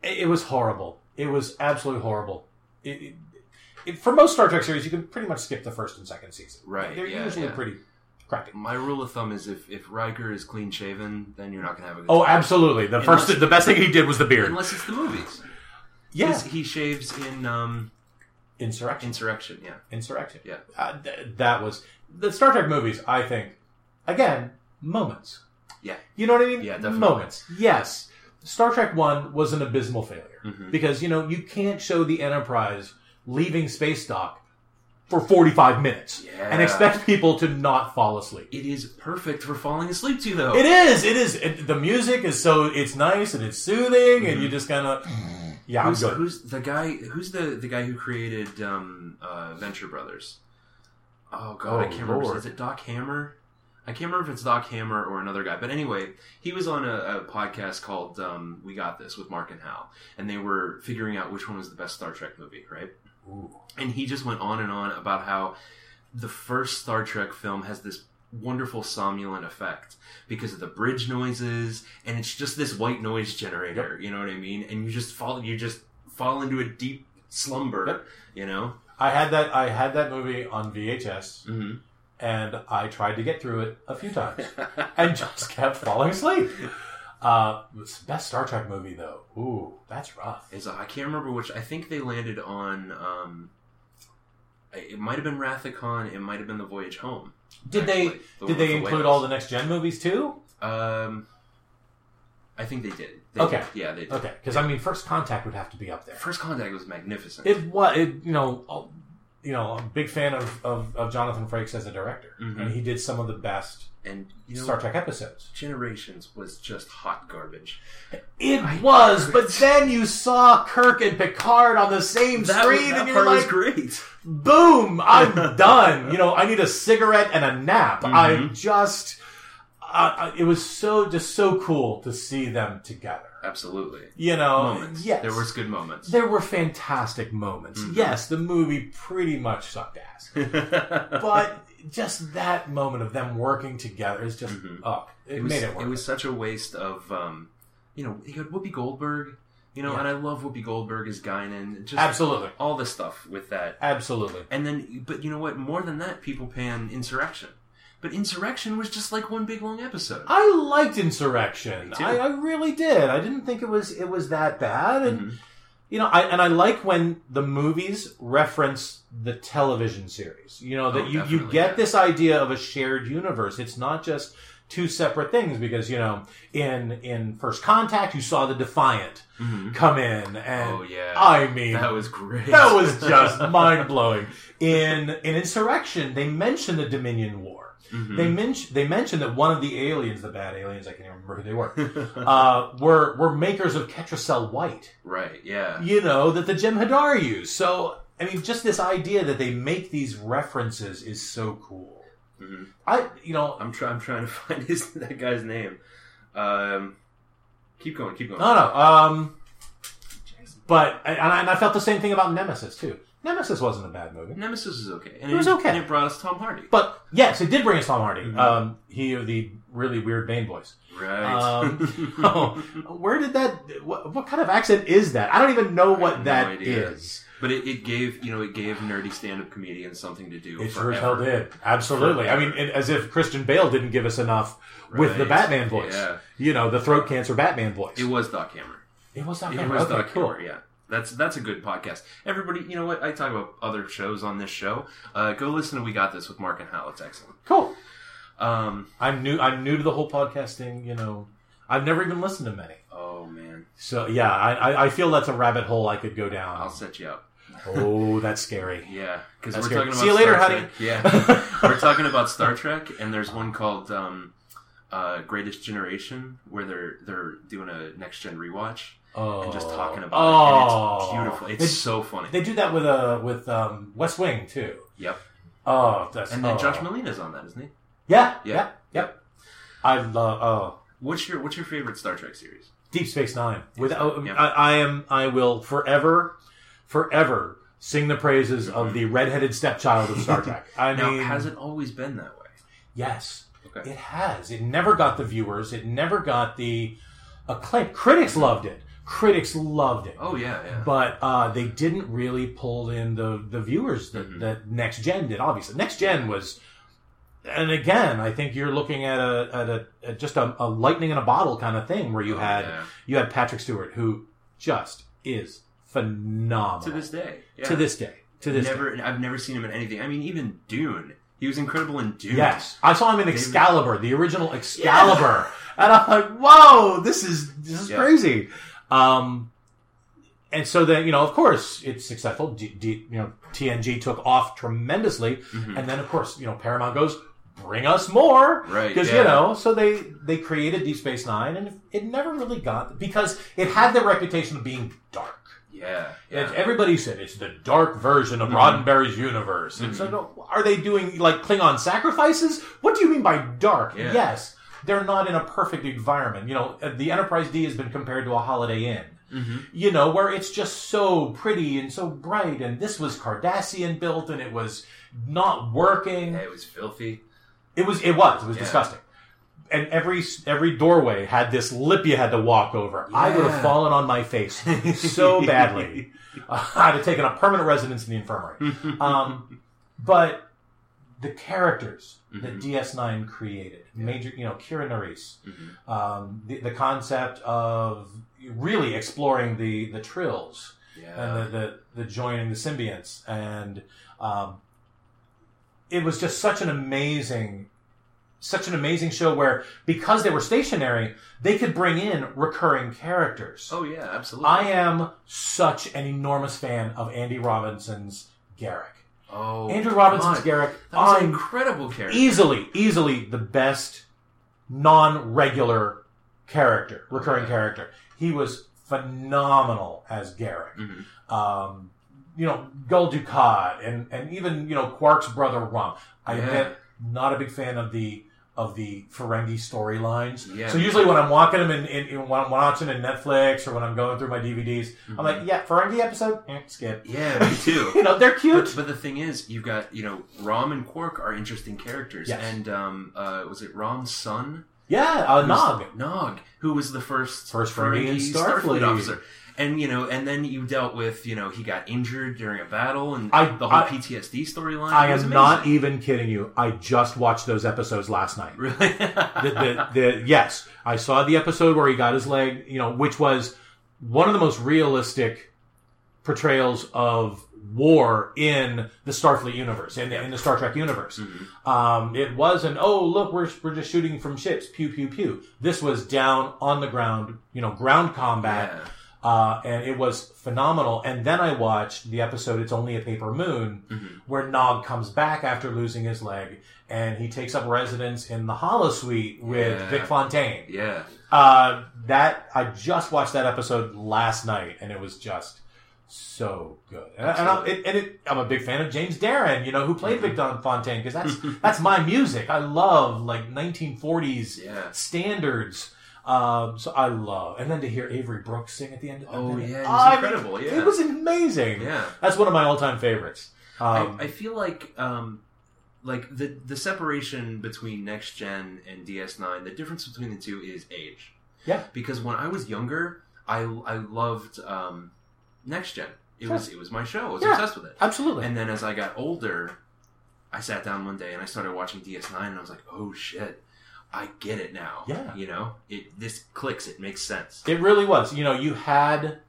B: It, was horrible. It was absolutely horrible. It, it, it, for most Star Trek series, you can pretty much skip the first and second season.
A: Right,
B: They're
A: yeah,
B: usually
A: yeah.
B: pretty crappy.
A: My rule of thumb is if if Riker is clean shaven, then you're not gonna have a good
B: Oh,
A: time.
B: absolutely. The
A: Unless-
B: first, the best thing he did was the beard.
A: Unless it's the movies.
B: Yeah,
A: he shaves in um,
B: insurrection.
A: Insurrection. Yeah,
B: Insurrection.
A: Yeah.
B: uh, th- that was the Star Trek movies. I think again moments.
A: yeah.
B: You know what I mean?
A: Yeah, definitely.
B: Moments. Yes. Star Trek One was an abysmal failure
A: Mhm.
B: because you know you can't show the Enterprise leaving space dock for forty five minutes
A: Yeah.
B: and expect people to not fall asleep.
A: It is perfect for falling asleep to, though.
B: It is. It is. It, the music is so it's nice and it's soothing, and you just kind of yeah.
A: Who's, who's the guy? Who's the the guy who created um, uh, Venture Brothers? Oh god, I
B: Oh,
A: can't remember. Is it Doc Hammer? I can't remember if it's Doc Hammer or another guy. But anyway, he was on a, a podcast called um, "We Got This" with Mark and Hal, and they were figuring out which one was the best Star Trek movie, right?
B: Ooh.
A: And he just went on and on about how the first Star Trek film has this wonderful somnolent effect because of the bridge noises, and it's just this white noise generator. You know what I mean? And you just fall, you just fall into a deep slumber.
B: Yep.
A: You know?
B: I had that. I had that movie on VHS.
A: hmm
B: and I tried to get through it a few times and just kept falling asleep. Uh, best Star Trek movie though. Ooh, that's rough.
A: Is I can't remember which. I think they landed on. Um, it might have been Wrath of Khan. It might have been The Voyage Home.
B: Did
A: actually.
B: they
A: The
B: did they
A: the
B: include
A: whales.
B: all the next gen movies too?
A: Um, I think they did. They
B: Okay.
A: did. Yeah, they did.
B: Okay, because I mean, First Contact would have to be up there.
A: First Contact was magnificent.
B: It was, it, you know, you know, I'm a big fan of, of, of Jonathan Frakes as a director,
A: Mhm.
B: and he did some of the best
A: and you know,
B: Star Trek episodes.
A: Generations was just hot garbage.
B: It
A: I-
B: was, but then you saw Kirk and Picard on the same
A: That,
B: screen,
A: that
B: and you're like,
A: was great.
B: boom i'm done you know i need a cigarette and a nap
A: Mm-hmm.
B: i just uh, it was so just so cool to see them together
A: Absolutely.
B: you know
A: moments.
B: yes
A: There was good moments.
B: there were fantastic moments
A: Mhm.
B: yes the movie pretty much sucked ass but just that moment of them working together is just
A: Mhm.
B: oh it,
A: it was,
B: made it work It
A: was such a waste of, um, you know, you had Whoopi Goldberg, you know,
B: Yeah.
A: and I love Whoopi Goldberg as Guinan. Just
B: absolutely
A: all the stuff with that.
B: absolutely
A: And then, but you know what? More than that, people pan Insurrection. But Insurrection was just like one big long episode.
B: I liked Insurrection.
A: Me too.
B: I, I really did. I didn't think it was it was that bad, and
A: Mhm.
B: you know, I and I like when the movies reference the television series. You know that
A: Oh,
B: you you
A: definitely,
B: get this idea of a shared universe. It's not just two separate things because you know in in First Contact you saw the Defiant
A: Mhm.
B: come in, and
A: Oh yeah,
B: I mean
A: that was great.
B: that was just mind blowing. In in Insurrection, they mention the Dominion War.
A: Mhm.
B: They mention they mentioned that one of the aliens, the bad aliens, I can't even remember who they were, uh, were were makers of Ketracel White.
A: right. Yeah.
B: You know that the Jem'Hadar use. So I mean, just this idea that they make these references is so cool.
A: Mhm.
B: I you know
A: I'm trying. I'm trying to find his that guy's name. Um, keep going. Keep going.
B: no no um, but and I, and I felt the same thing about Nemesis too. Nemesis wasn't a bad movie.
A: Nemesis is okay. And
B: It was okay.
A: And it brought us Tom Hardy.
B: But yes, it did bring us Tom Hardy.
A: Mhm.
B: Um, he the really weird Bane voice.
A: Right.
B: Um, oh, where did that? What, what kind of accent is that? I don't even know what that
A: no
B: is.
A: But it, it gave you know it gave nerdy stand up comedians something to do.
B: It sure as hell did. Absolutely. I mean, it, as if Christian Bale didn't give us enough with the Batman voice.
A: Yeah.
B: You know, the throat cancer Batman voice.
A: It was Doc Hammer.
B: It was Doc Hammer.
A: It was
B: Okay,
A: Doc
B: cool.
A: Hammer. Yeah. That's that's a good podcast. Everybody, you know what? I talk about other shows on this show. Uh, go listen to We Got This with Mark and Hal. It's excellent.
B: Cool.
A: Um,
B: I'm new. I'm new to the whole podcasting. You know, I've never even listened to many.
A: oh man,
B: So yeah, I, I, I feel that's a rabbit hole I could go down.
A: I'll set you up.
B: Oh, that's scary.
A: Yeah, because we're
B: good.
A: talking about
B: See you later,
A: Star
B: honey.
A: Trek. Yeah, we're talking about Star Trek, and there's one called um, uh, Greatest Generation where they're they're doing a next gen rewatch
B: Oh,
A: and just talking about
B: oh.
A: it, and it's beautiful. It's
B: They-
A: so funny.
B: They do that with uh with um, West Wing too.
A: yep,
B: Oh, that's
A: and then
B: oh.
A: Josh Malina's on that, isn't he?
B: Yeah,
A: Yeah.
B: yeah, yep. I love oh
A: What's your What's your favorite Star Trek series?
B: Deep Space Nine. With oh,
A: Yeah.
B: I, I am I will forever, forever sing the praises of the redheaded stepchild of Star Trek. I
A: Now,
B: mean,
A: has it always been that way?
B: yes,
A: Okay.
B: it has. It never got the viewers. It never got the acclaim. Critics loved it. Critics loved it.
A: Oh yeah, yeah.
B: but uh, they didn't really pull in the the viewers that,
A: Mhm.
B: that next gen did. Obviously, next gen was, and again, I think you're looking at a at a at just a, a lightning in a bottle kind of thing where you
A: Oh,
B: had
A: yeah.
B: you had Patrick Stewart who just is phenomenal
A: to this day. Yeah.
B: to this day to this
A: never,
B: day.
A: I've never seen him in anything. I mean, even Dune. He was incredible in Dune.
B: Yes, I saw him in
A: David-
B: Excalibur, the original Excalibur, and I'm like, "Whoa, this is this is
A: Yeah.
B: crazy." Um, and so then you know, of course, it's successful. D, D, you know, TNG took off tremendously,
A: Mhm.
B: and then of course, you know, Paramount goes, "Bring us more,"
A: Right,
B: Because
A: yeah.
B: you know, so they they created Deep Space Nine, and it never really got because it had the reputation of being dark.
A: Yeah, yeah.
B: Everybody said it's the dark version of Roddenberry's universe. And so, no, are they doing like Klingon sacrifices? What do you mean by dark?
A: Yeah.
B: Yes, they're not in a perfect environment. You know, uh, the Enterprise D has been compared to a Holiday Inn.
A: Mm-hmm.
B: You know, where it's just so pretty and so bright, and this was Cardassian built, and it was not working.
A: Yeah, it was filthy.
B: It was. It was. It was
A: Yeah.
B: disgusting. And every every doorway had this lip you had to walk over. I would have fallen on my face so badly. I'd have taken a permanent residence in the infirmary. Um, but the characters that
A: Mhm.
B: DS9 created, major, you know, Kira Nerys,
A: Mhm.
B: um, the, the concept of really exploring the the trills
A: Yeah.
B: and the, the, the joining the symbionts. And um, it was just such an amazing, such an amazing show where because they were stationary, they could bring in recurring characters.
A: oh yeah, absolutely.
B: I am such an enormous fan of Andy Robinson's Garak.
A: Oh,
B: Andrew Robinson's Garak,
A: That was an
B: I'm
A: incredible character.
B: easily, easily the best non-regular character, recurring
A: Okay.
B: character. He was phenomenal as Garak.
A: Mhm.
B: Um, you know, Gul Dukat and, and even, you know, Quark's brother Rom. I
A: Yeah.
B: admit, not a big fan of the of the Ferengi storylines.
A: Yeah.
B: So usually when I'm walking them in, in, in when I'm watching in Netflix or when I'm going through my DVDs, I'm like, yeah, Ferengi episode, eh, skip.
A: Yeah, me too.
B: You know, they're cute.
A: But, but the thing is, you've got you know Rom and Quark are interesting characters,
B: Yes.
A: and um, uh, was it Rom's son?
B: yeah, uh, Nog.
A: Nog, who was the first
B: First Ferengi Starfleet.
A: officer. And you know, and then you dealt with you know he got injured during a battle and
B: I-
A: the whole
B: I-
A: PTSD storyline.
B: I am
A: amazing.
B: not even kidding you. I just watched those episodes last night.
A: really.
B: the, the, the, yes, I saw the episode where he got his leg, you know, which was one of the most realistic portrayals of war in the Starfleet universe, in, in the Star Trek universe.
A: Mm-hmm.
B: Um, it wasn't, oh, look, we're, we're just shooting from ships, pew, pew, pew. This was down on the ground, you know, ground combat.
A: Yeah.
B: Uh, and it was phenomenal. And then I watched the episode "It's Only a Paper Moon,"
A: Mm-hmm.
B: where Nog comes back after losing his leg, and he takes up residence in the holosuite with
A: Yeah.
B: Vic Fontaine.
A: Yeah.
B: Uh, that I just watched that episode last night, and it was just so good. And, and, I'm, it, and it, I'm a big fan of James Darren, you know, who played Vic Fontaine because that's that's my music. I love like 1940s
A: Yeah.
B: standards. Um, so I love, and then to hear Avery Brooks sing at the end.
A: Oh,
B: Oh
A: yeah, it was incredible, yeah.
B: it was amazing.
A: Yeah.
B: that's one of my all-time favorites. Um,
A: I, I feel like um, like the the separation between next gen and DS9, the difference between the two is age.
B: Yeah.
A: Because when I was younger, I I loved um, next gen. It
B: Sure.
A: was it was my show. I was
B: Yeah.
A: obsessed with it.
B: absolutely.
A: And then as I got older, I sat down one day and I started watching DS9 and I was like, "Oh shit. I get it now."
B: Yeah.
A: You know? It this clicks, it makes sense.
B: It really was. You know, you had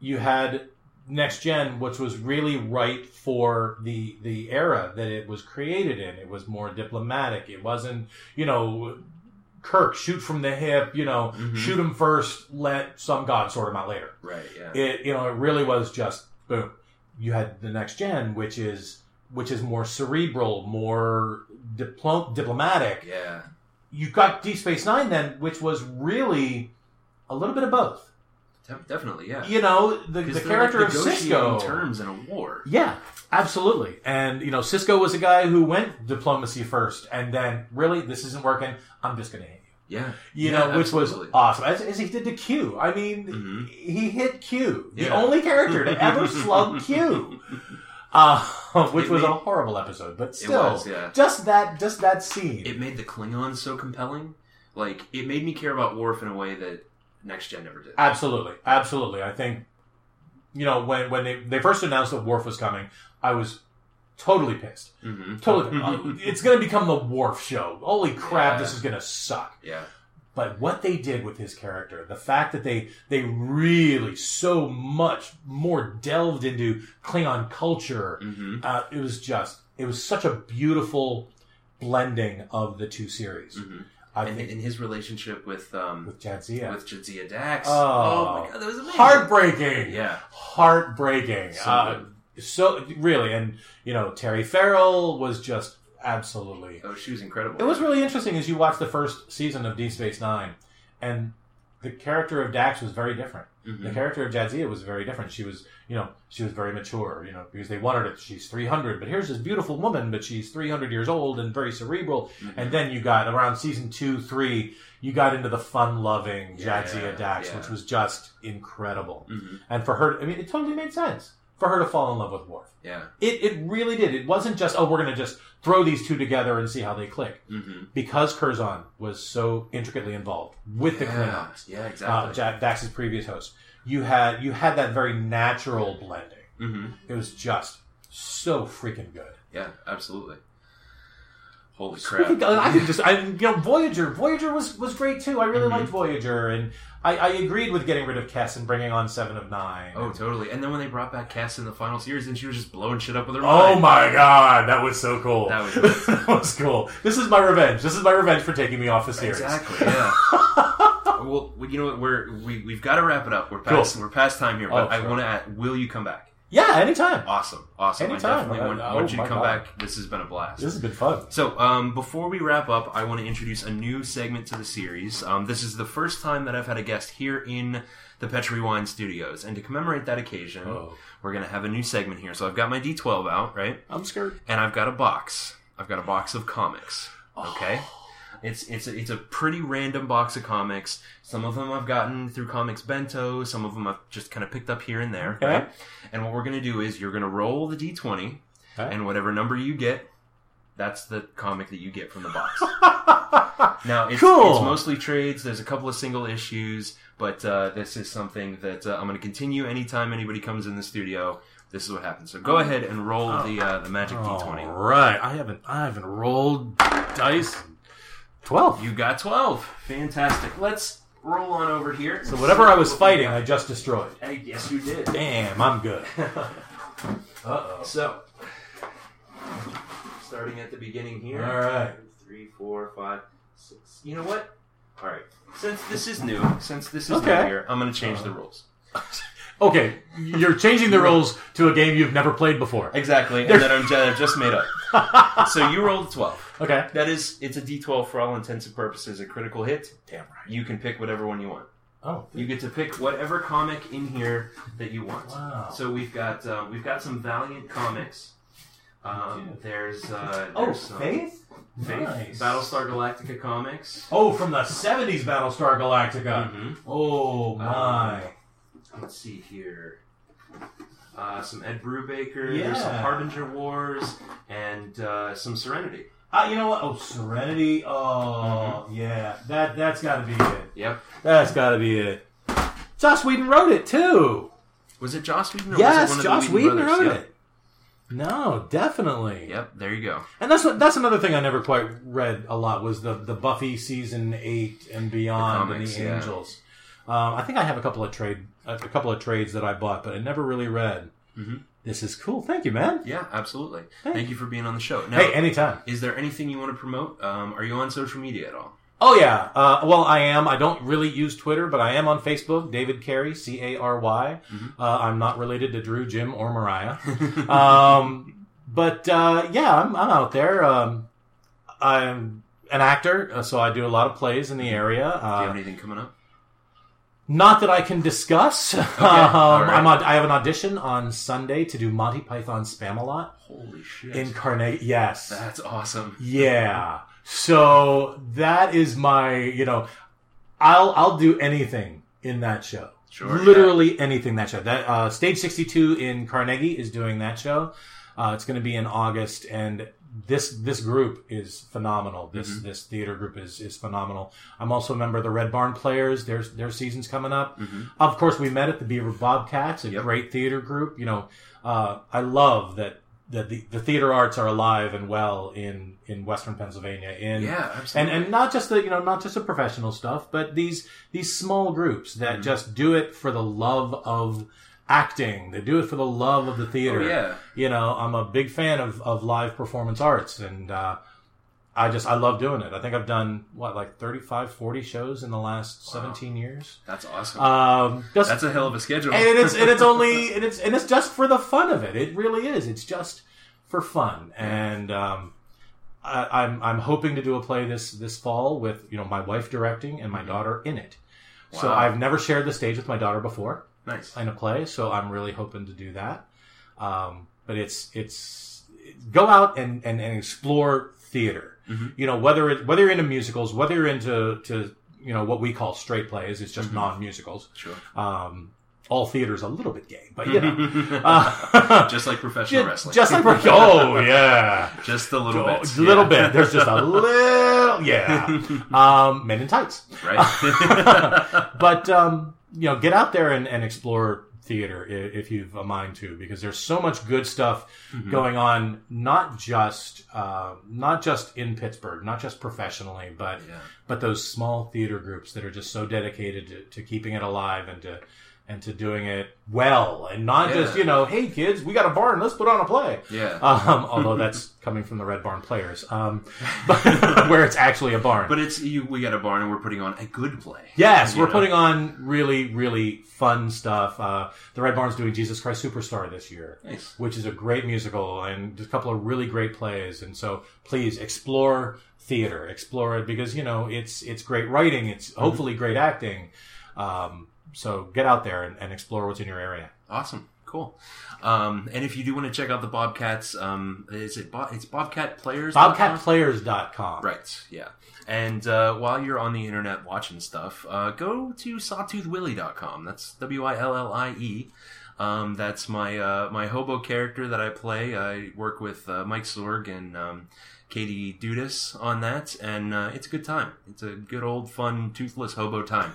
B: you had next gen, which was really right for the the era that it was created in. It was more diplomatic. It wasn't, you know, Kirk shoot from the hip. You know,
A: Mhm.
B: shoot him first, let some god sort him out later.
A: Right, yeah.
B: It you know, it really was just boom. you had the next gen, which is which is more cerebral, more diplo- diplomatic.
A: Yeah.
B: You got Deep Space Nine then, which was really a little bit of both.
A: Def- Definitely, yeah.
B: You know, the, the character
A: like,
B: of Sisko.
A: terms in a war.
B: Yeah, absolutely. And you know, Sisko was a guy who went diplomacy first, and then really, this isn't working. I'm just going to hit you.
A: Yeah.
B: You
A: Yeah,
B: know, which
A: absolutely.
B: was awesome, as, as he did to Q. I mean,
A: Mhm.
B: he hit Q, the
A: Yeah.
B: only character to ever slug Q, uh, which
A: It
B: was a horrible episode, but still,
A: was, yeah.
B: just that, just that scene.
A: It made the Klingons so compelling. Like, it made me care about Worf in a way that Next Gen never did.
B: Absolutely, absolutely. I think you know when when they, they first announced that Worf was coming, I was totally pissed.
A: hmm
B: Totally, uh, it's going to become the Worf show. Holy crap,
A: Yeah.
B: this is going to suck.
A: Yeah.
B: But what they did with his character, the fact that they they really so much more delved into Klingon culture,
A: hmm
B: uh, it was just it was such a beautiful blending of the two series.
A: hmm
B: I
A: And
B: think
A: in his relationship with um,
B: with Jadzia,
A: with Jadzia Dax.
B: Oh.
A: my god, that was amazing.
B: heartbreaking.
A: Yeah.
B: heartbreaking.
A: So
B: uh, so really, and you know, Terry Farrell was just absolutely.
A: Oh, she was incredible.
B: It was really interesting as you watch the first season of Deep Space Nine, and the character of Dax was very different.
A: Mhm.
B: The character of Jadzia was very different. She was, you know, she was very mature, you know, because they wanted it. She's 300, but here's this beautiful woman, but she's 300 years old and very cerebral.
A: Mm-hmm.
B: And then you got around season two, three, you got into the fun-loving
A: Yeah,
B: Jadzia Dax,
A: yeah.
B: which was just incredible.
A: Mhm.
B: And for her, I mean, it totally made sense for her to fall in love with Worf.
A: Yeah.
B: It, it really did. It wasn't just, oh, we're going to just throw these two together and see how they click.
A: hmm
B: Because Curzon was so intricately involved with the
A: yeah.
B: Klingons,
A: Yeah,
B: uh,
A: exactly.
B: Jack Dax's previous host, you had you had that very natural blending.
A: hmm
B: It was just so freaking good.
A: Yeah, absolutely. Holy crap.
B: I could just, I, you know, Voyager. Voyager was was great too. I really
A: Mhm.
B: liked Voyager, and I, I agreed with getting rid of Kes and bringing on Seven of Nine.
A: Oh, totally. And then when they brought back Kes in the final series, and she was just blowing shit up with her
B: Oh
A: mind.
B: my god, that was so cool.
A: That was-
B: that was cool. This is my revenge. This is my revenge for taking me off the series.
A: Exactly. Yeah. well, you know what? We're we we've got to wrap it up. We're past
B: Cool.
A: we're past time here, but
B: Oh,
A: I want to ask: Will you come back?
B: Yeah, anytime.
A: Awesome, awesome.
B: Anytime.
A: I definitely want,
B: Uh,
A: want
B: oh
A: you
B: my
A: to come
B: God.
A: back. This has been a blast.
B: This has been fun.
A: So, um, before we wrap up, I want to introduce a new segment to the series. Um, this is the first time that I've had a guest here in the Petri Wine Studios, and to commemorate that occasion,
B: Oh.
A: we're going to have a new segment here. So, I've got my D12 out, right?
B: I'm scared.
A: and I've got a box. I've got a box of comics. Okay, it's it's a, it's a pretty random box of comics. Some of them I've gotten through Comics Bento. Some of them I've just kind of picked up here and there.
B: Okay.
A: Right? And what we're gonna do is you're gonna roll the d20,
B: Okay.
A: and whatever number you get, that's the comic that you get from the box. now it's,
B: Cool.
A: it's mostly trades. There's a couple of single issues, but uh, this is something that uh, I'm going to continue anytime anybody comes in the studio. This is what happens. So go ahead and roll the uh, the magic d20.
B: All right. I haven't I haven't rolled dice. Twelve.
A: You got 12. Fantastic. Let's roll on over here.
B: so whatever I was fighting, I just destroyed.
A: Hey, yes, you did.
B: Damn, I'm good. Uh-oh.
A: So, starting at the beginning here.
B: All right.
A: Three, four, five, six. You know what? All right. Since this is new, since this is
B: Okay.
A: new here, I'm going to change the uh-huh. rules.
B: Okay, you're changing the rules to a game you've never played before.
A: Exactly, and that I'm ju- just made up. so you rolled a 12.
B: Okay.
A: That is, it's a d12 for all intents and purposes, a critical hit.
B: Damn right.
A: You can pick whatever one you want.
B: Oh,
A: You get to pick whatever comic in here that you want.
B: Wow.
A: So we've got um, we've got some Valiant comics. Um, there's uh,
B: oh,
A: there's some
B: Faith.
A: Faith,
B: Nice.
A: Battlestar Galactica comics.
B: Oh, from the '70s Battlestar Galactica.
A: Mhm.
B: Oh my.
A: Let's see here. Uh, some Ed Brubaker,
B: Yeah.
A: there's some Harbinger Wars, and uh, some Serenity.
B: Uh, you know what? Oh, Serenity. Oh, yeah. That that's got to be it.
A: Yep.
B: That's got to be it. Joss Whedon wrote it too.
A: Was it Joss Whedon? Or
B: yes,
A: was it one
B: Joss
A: of the
B: Whedon
A: brothers?
B: wrote
A: Yep.
B: it. No, definitely.
A: Yep. There you go.
B: And that's what that's another thing I never quite read a lot was the the Buffy season eight and beyond
A: The
B: and the
A: yeah.
B: Angels. Um, I think I have a couple of trade a couple of trades that I bought, but I never really read.
A: Mhm.
B: This is cool. Thank you, man.
A: Yeah, absolutely. Thank you for being on the show. Now,
B: Hey, anytime.
A: is there anything you want to promote? Um, are you on social media at all?
B: Oh yeah. Uh, well, I am. I don't really use Twitter, but I am on Facebook. David Carey, C A R Y.
A: Mm-hmm.
B: Uh, I'm not related to Drew, Jim, or Mariah. um, but uh, yeah, I'm, I'm out there. Um, I'm an actor, uh, so I do a lot of plays in the area.
A: Do you have
B: Uh,
A: anything coming up?
B: Not that I can discuss. um,
A: all right.
B: I'm on, I have an audition on Sunday to do Monty Python Spamalot
A: Holy shit.
B: in Carnegie. Yes.
A: That's awesome.
B: Yeah. So that is my, you know, I'll I'll do anything in that show.
A: Sure,
B: Literally anything that show. That uh, Stage 62 in Carnegie is doing that show. Uh, it's going to be in August and this this group is phenomenal. This
A: Mm-hmm.
B: this theater group is is phenomenal. I'm also a member of the Red Barn Players. Their their season's coming up. Of course, we met at the Beaver Bobcats, a
A: Mm-hmm. Yep.
B: great theater group. You know, uh, I love that that the, the theater arts are alive and well in in Western Pennsylvania. In
A: Yeah,
B: and
A: absolutely.
B: and and not just the you know not just the professional stuff, but these these small groups
A: Mm-hmm.
B: that just do it for the love of acting. They do it for the love of the theater.
A: Oh, yeah.
B: You know, I'm a big fan of of live performance arts, and uh, I just I love doing it. I think I've done what like 35, 40 shows in the last 17 years.
A: That's awesome.
B: Um, just
A: That's a hell of a schedule.
B: and it's and it's only and it's and it's just for the fun of it. It really is. It's just for fun, and um, I, I'm I'm hoping to do a play this this fall with you know my wife directing and my daughter in it. So
A: Mm-hmm.
B: I've never shared the stage with my daughter before
A: nice.
B: in a play, so I'm really hoping to do that. Um, but it's it's go out and and, and explore theater.
A: Mm-hmm.
B: You know whether it, whether you're into musicals, whether you're into to you know what we call straight plays, it's
A: Mm-hmm.
B: just non musicals.
A: Sure.
B: Um, all theater's a little bit gay, but you know, uh,
A: Just like professional
B: ju-
A: wrestling.
B: just like oh yeah,
A: Just a little
B: a
A: bit.
B: little
A: Yeah.
B: bit. There's just a little yeah. Um, men in tights,
A: Right.
B: but um, you know, get out there and, and explore theater if you've a mind to, because there's so much good stuff
A: Mm-hmm.
B: going on. Not just uh, not just in Pittsburgh, not just professionally, but
A: Yeah.
B: but those small theater groups that are just so dedicated to, to keeping it alive and to and to doing it well and not just you know hey kids we got a barn let's put on a play
A: Yeah.
B: um, although that's coming from the red barn players um, but, where it's actually a barn
A: But it's you. We got a barn, and we're putting on a good play.
B: yes we're
A: know?
B: putting on really really fun stuff uh, the red barn's doing jesus christ superstar this year
A: Nice.
B: which is a great musical and a couple of really great plays. And so please explore theater, explore it because you know it's it's great writing, it's hopefully great acting. Um, so get out there and, and explore what's in your area.
A: Awesome. Cool. Um, and if you do want to check out the Bobcats, um, is it Bo- it's Bobcat Players?
B: BobcatPlayers.com.
A: Right. Yeah. And uh, while you're on the internet watching stuff, uh, go to sawtoothwillie.com. That's W I L L I E. Um, that's my uh, my hobo character that I play. I work with uh, Mike Sorg and um, Katie Dudas on that, and uh, it's a good time. It's a good old fun toothless hobo time.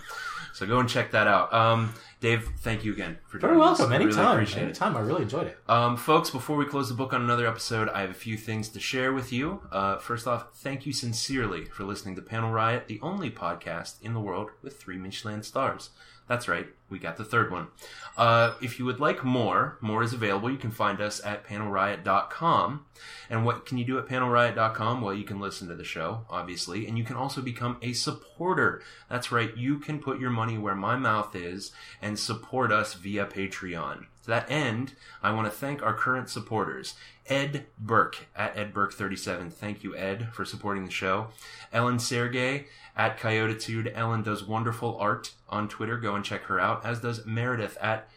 A: So go and check that out. Um, Dave, thank you again for
B: Very
A: joining us.
B: welcome.
A: I really
B: Anytime.
A: appreciate it.
B: Anytime. I really enjoyed it.
A: Um, folks, before we close the book on another episode, I have a few things to share with you. Uh, first off, thank you sincerely for listening to Panel Riot, the only podcast in the world with three Michelin stars. That's right, we got the third one. Uh, if you would like more, more is available. You can find us at panelriot.com. And what can you do at panelriot.com? Well, you can listen to the show, obviously, and you can also become a supporter. That's right, you can put your money where my mouth is and support us via Patreon. To that end, I want to thank our current supporters. Ed Burke at Ed Burke37. Thank you, Ed, for supporting the show. Ellen Sergey at Coyotitude. Ellen does wonderful art on Twitter. Go and check her out. As does Meredith at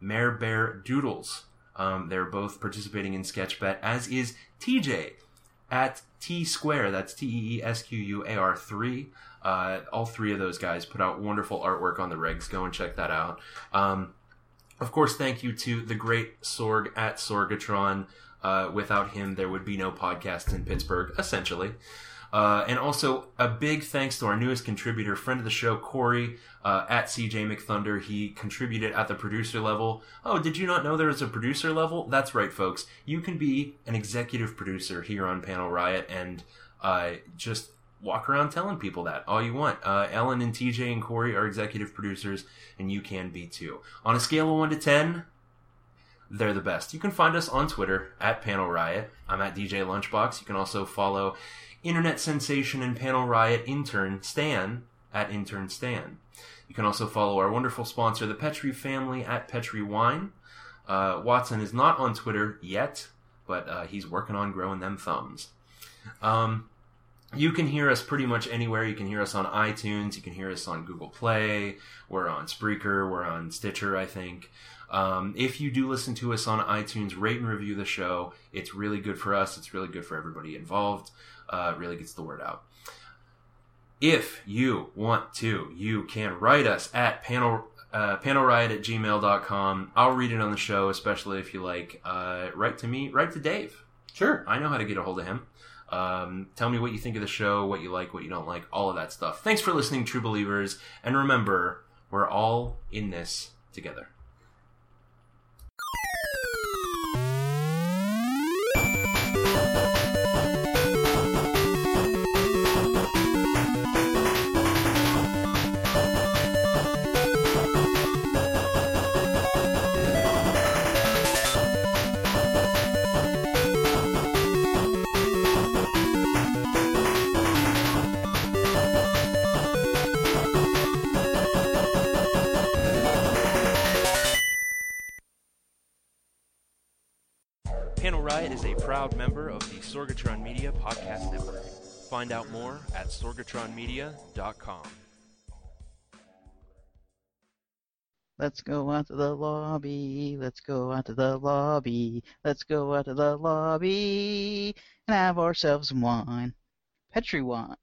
A: Mare Bear Doodles. Um, they're both participating in Sketchbet, as is TJ at T Square. That's T E E S Q U A R 3. Uh, all three of those guys put out wonderful artwork on the regs. Go and check that out. Um, of course, thank you to the great Sorg at Sorgatron. Uh, without him, there would be no podcast in Pittsburgh, essentially. Uh, and also a big thanks to our newest contributor, friend of the show, Corey uh, at CJ McThunder. He contributed at the producer level. Oh, did you not know there is a producer level? That's right, folks. You can be an executive producer here on Panel Riot and uh, just walk around telling people that all you want. Uh, Ellen and TJ and Corey are executive producers, and you can be too. On a scale of one to ten, They're the best. You can find us on Twitter at Panel Riot. I'm at DJ Lunchbox. You can also follow internet sensation and Panel Riot intern Stan at intern Stan. You can also follow our wonderful sponsor, the Petri family, at Petri Wine. Uh, Watson is not on Twitter yet, but uh, he's working on growing them thumbs. Um, you can hear us pretty much anywhere. You can hear us on iTunes. You can hear us on Google Play. We're on Spreaker. We're on Stitcher, I think. Um, if you do listen to us on iTunes, rate and review the show. It's really good for us. It's really good for everybody involved. Uh, really gets the word out. If you want to, you can write us at panel uh, panelriot at gmail.com. I'll read it on the show, especially if you like. Uh, write to me, write to Dave.
B: Sure.
A: I know how to get a hold of him. Um, tell me what you think of the show, what you like, what you don't like, all of that stuff. Thanks for listening, true believers. And remember, we're all in this together.
D: Sorgatron Media Podcast Network. Find out more at sorgatronmedia.com.
E: Let's go out to the lobby. Let's go out to the lobby. Let's go out to the lobby and have ourselves some wine. Petri wine.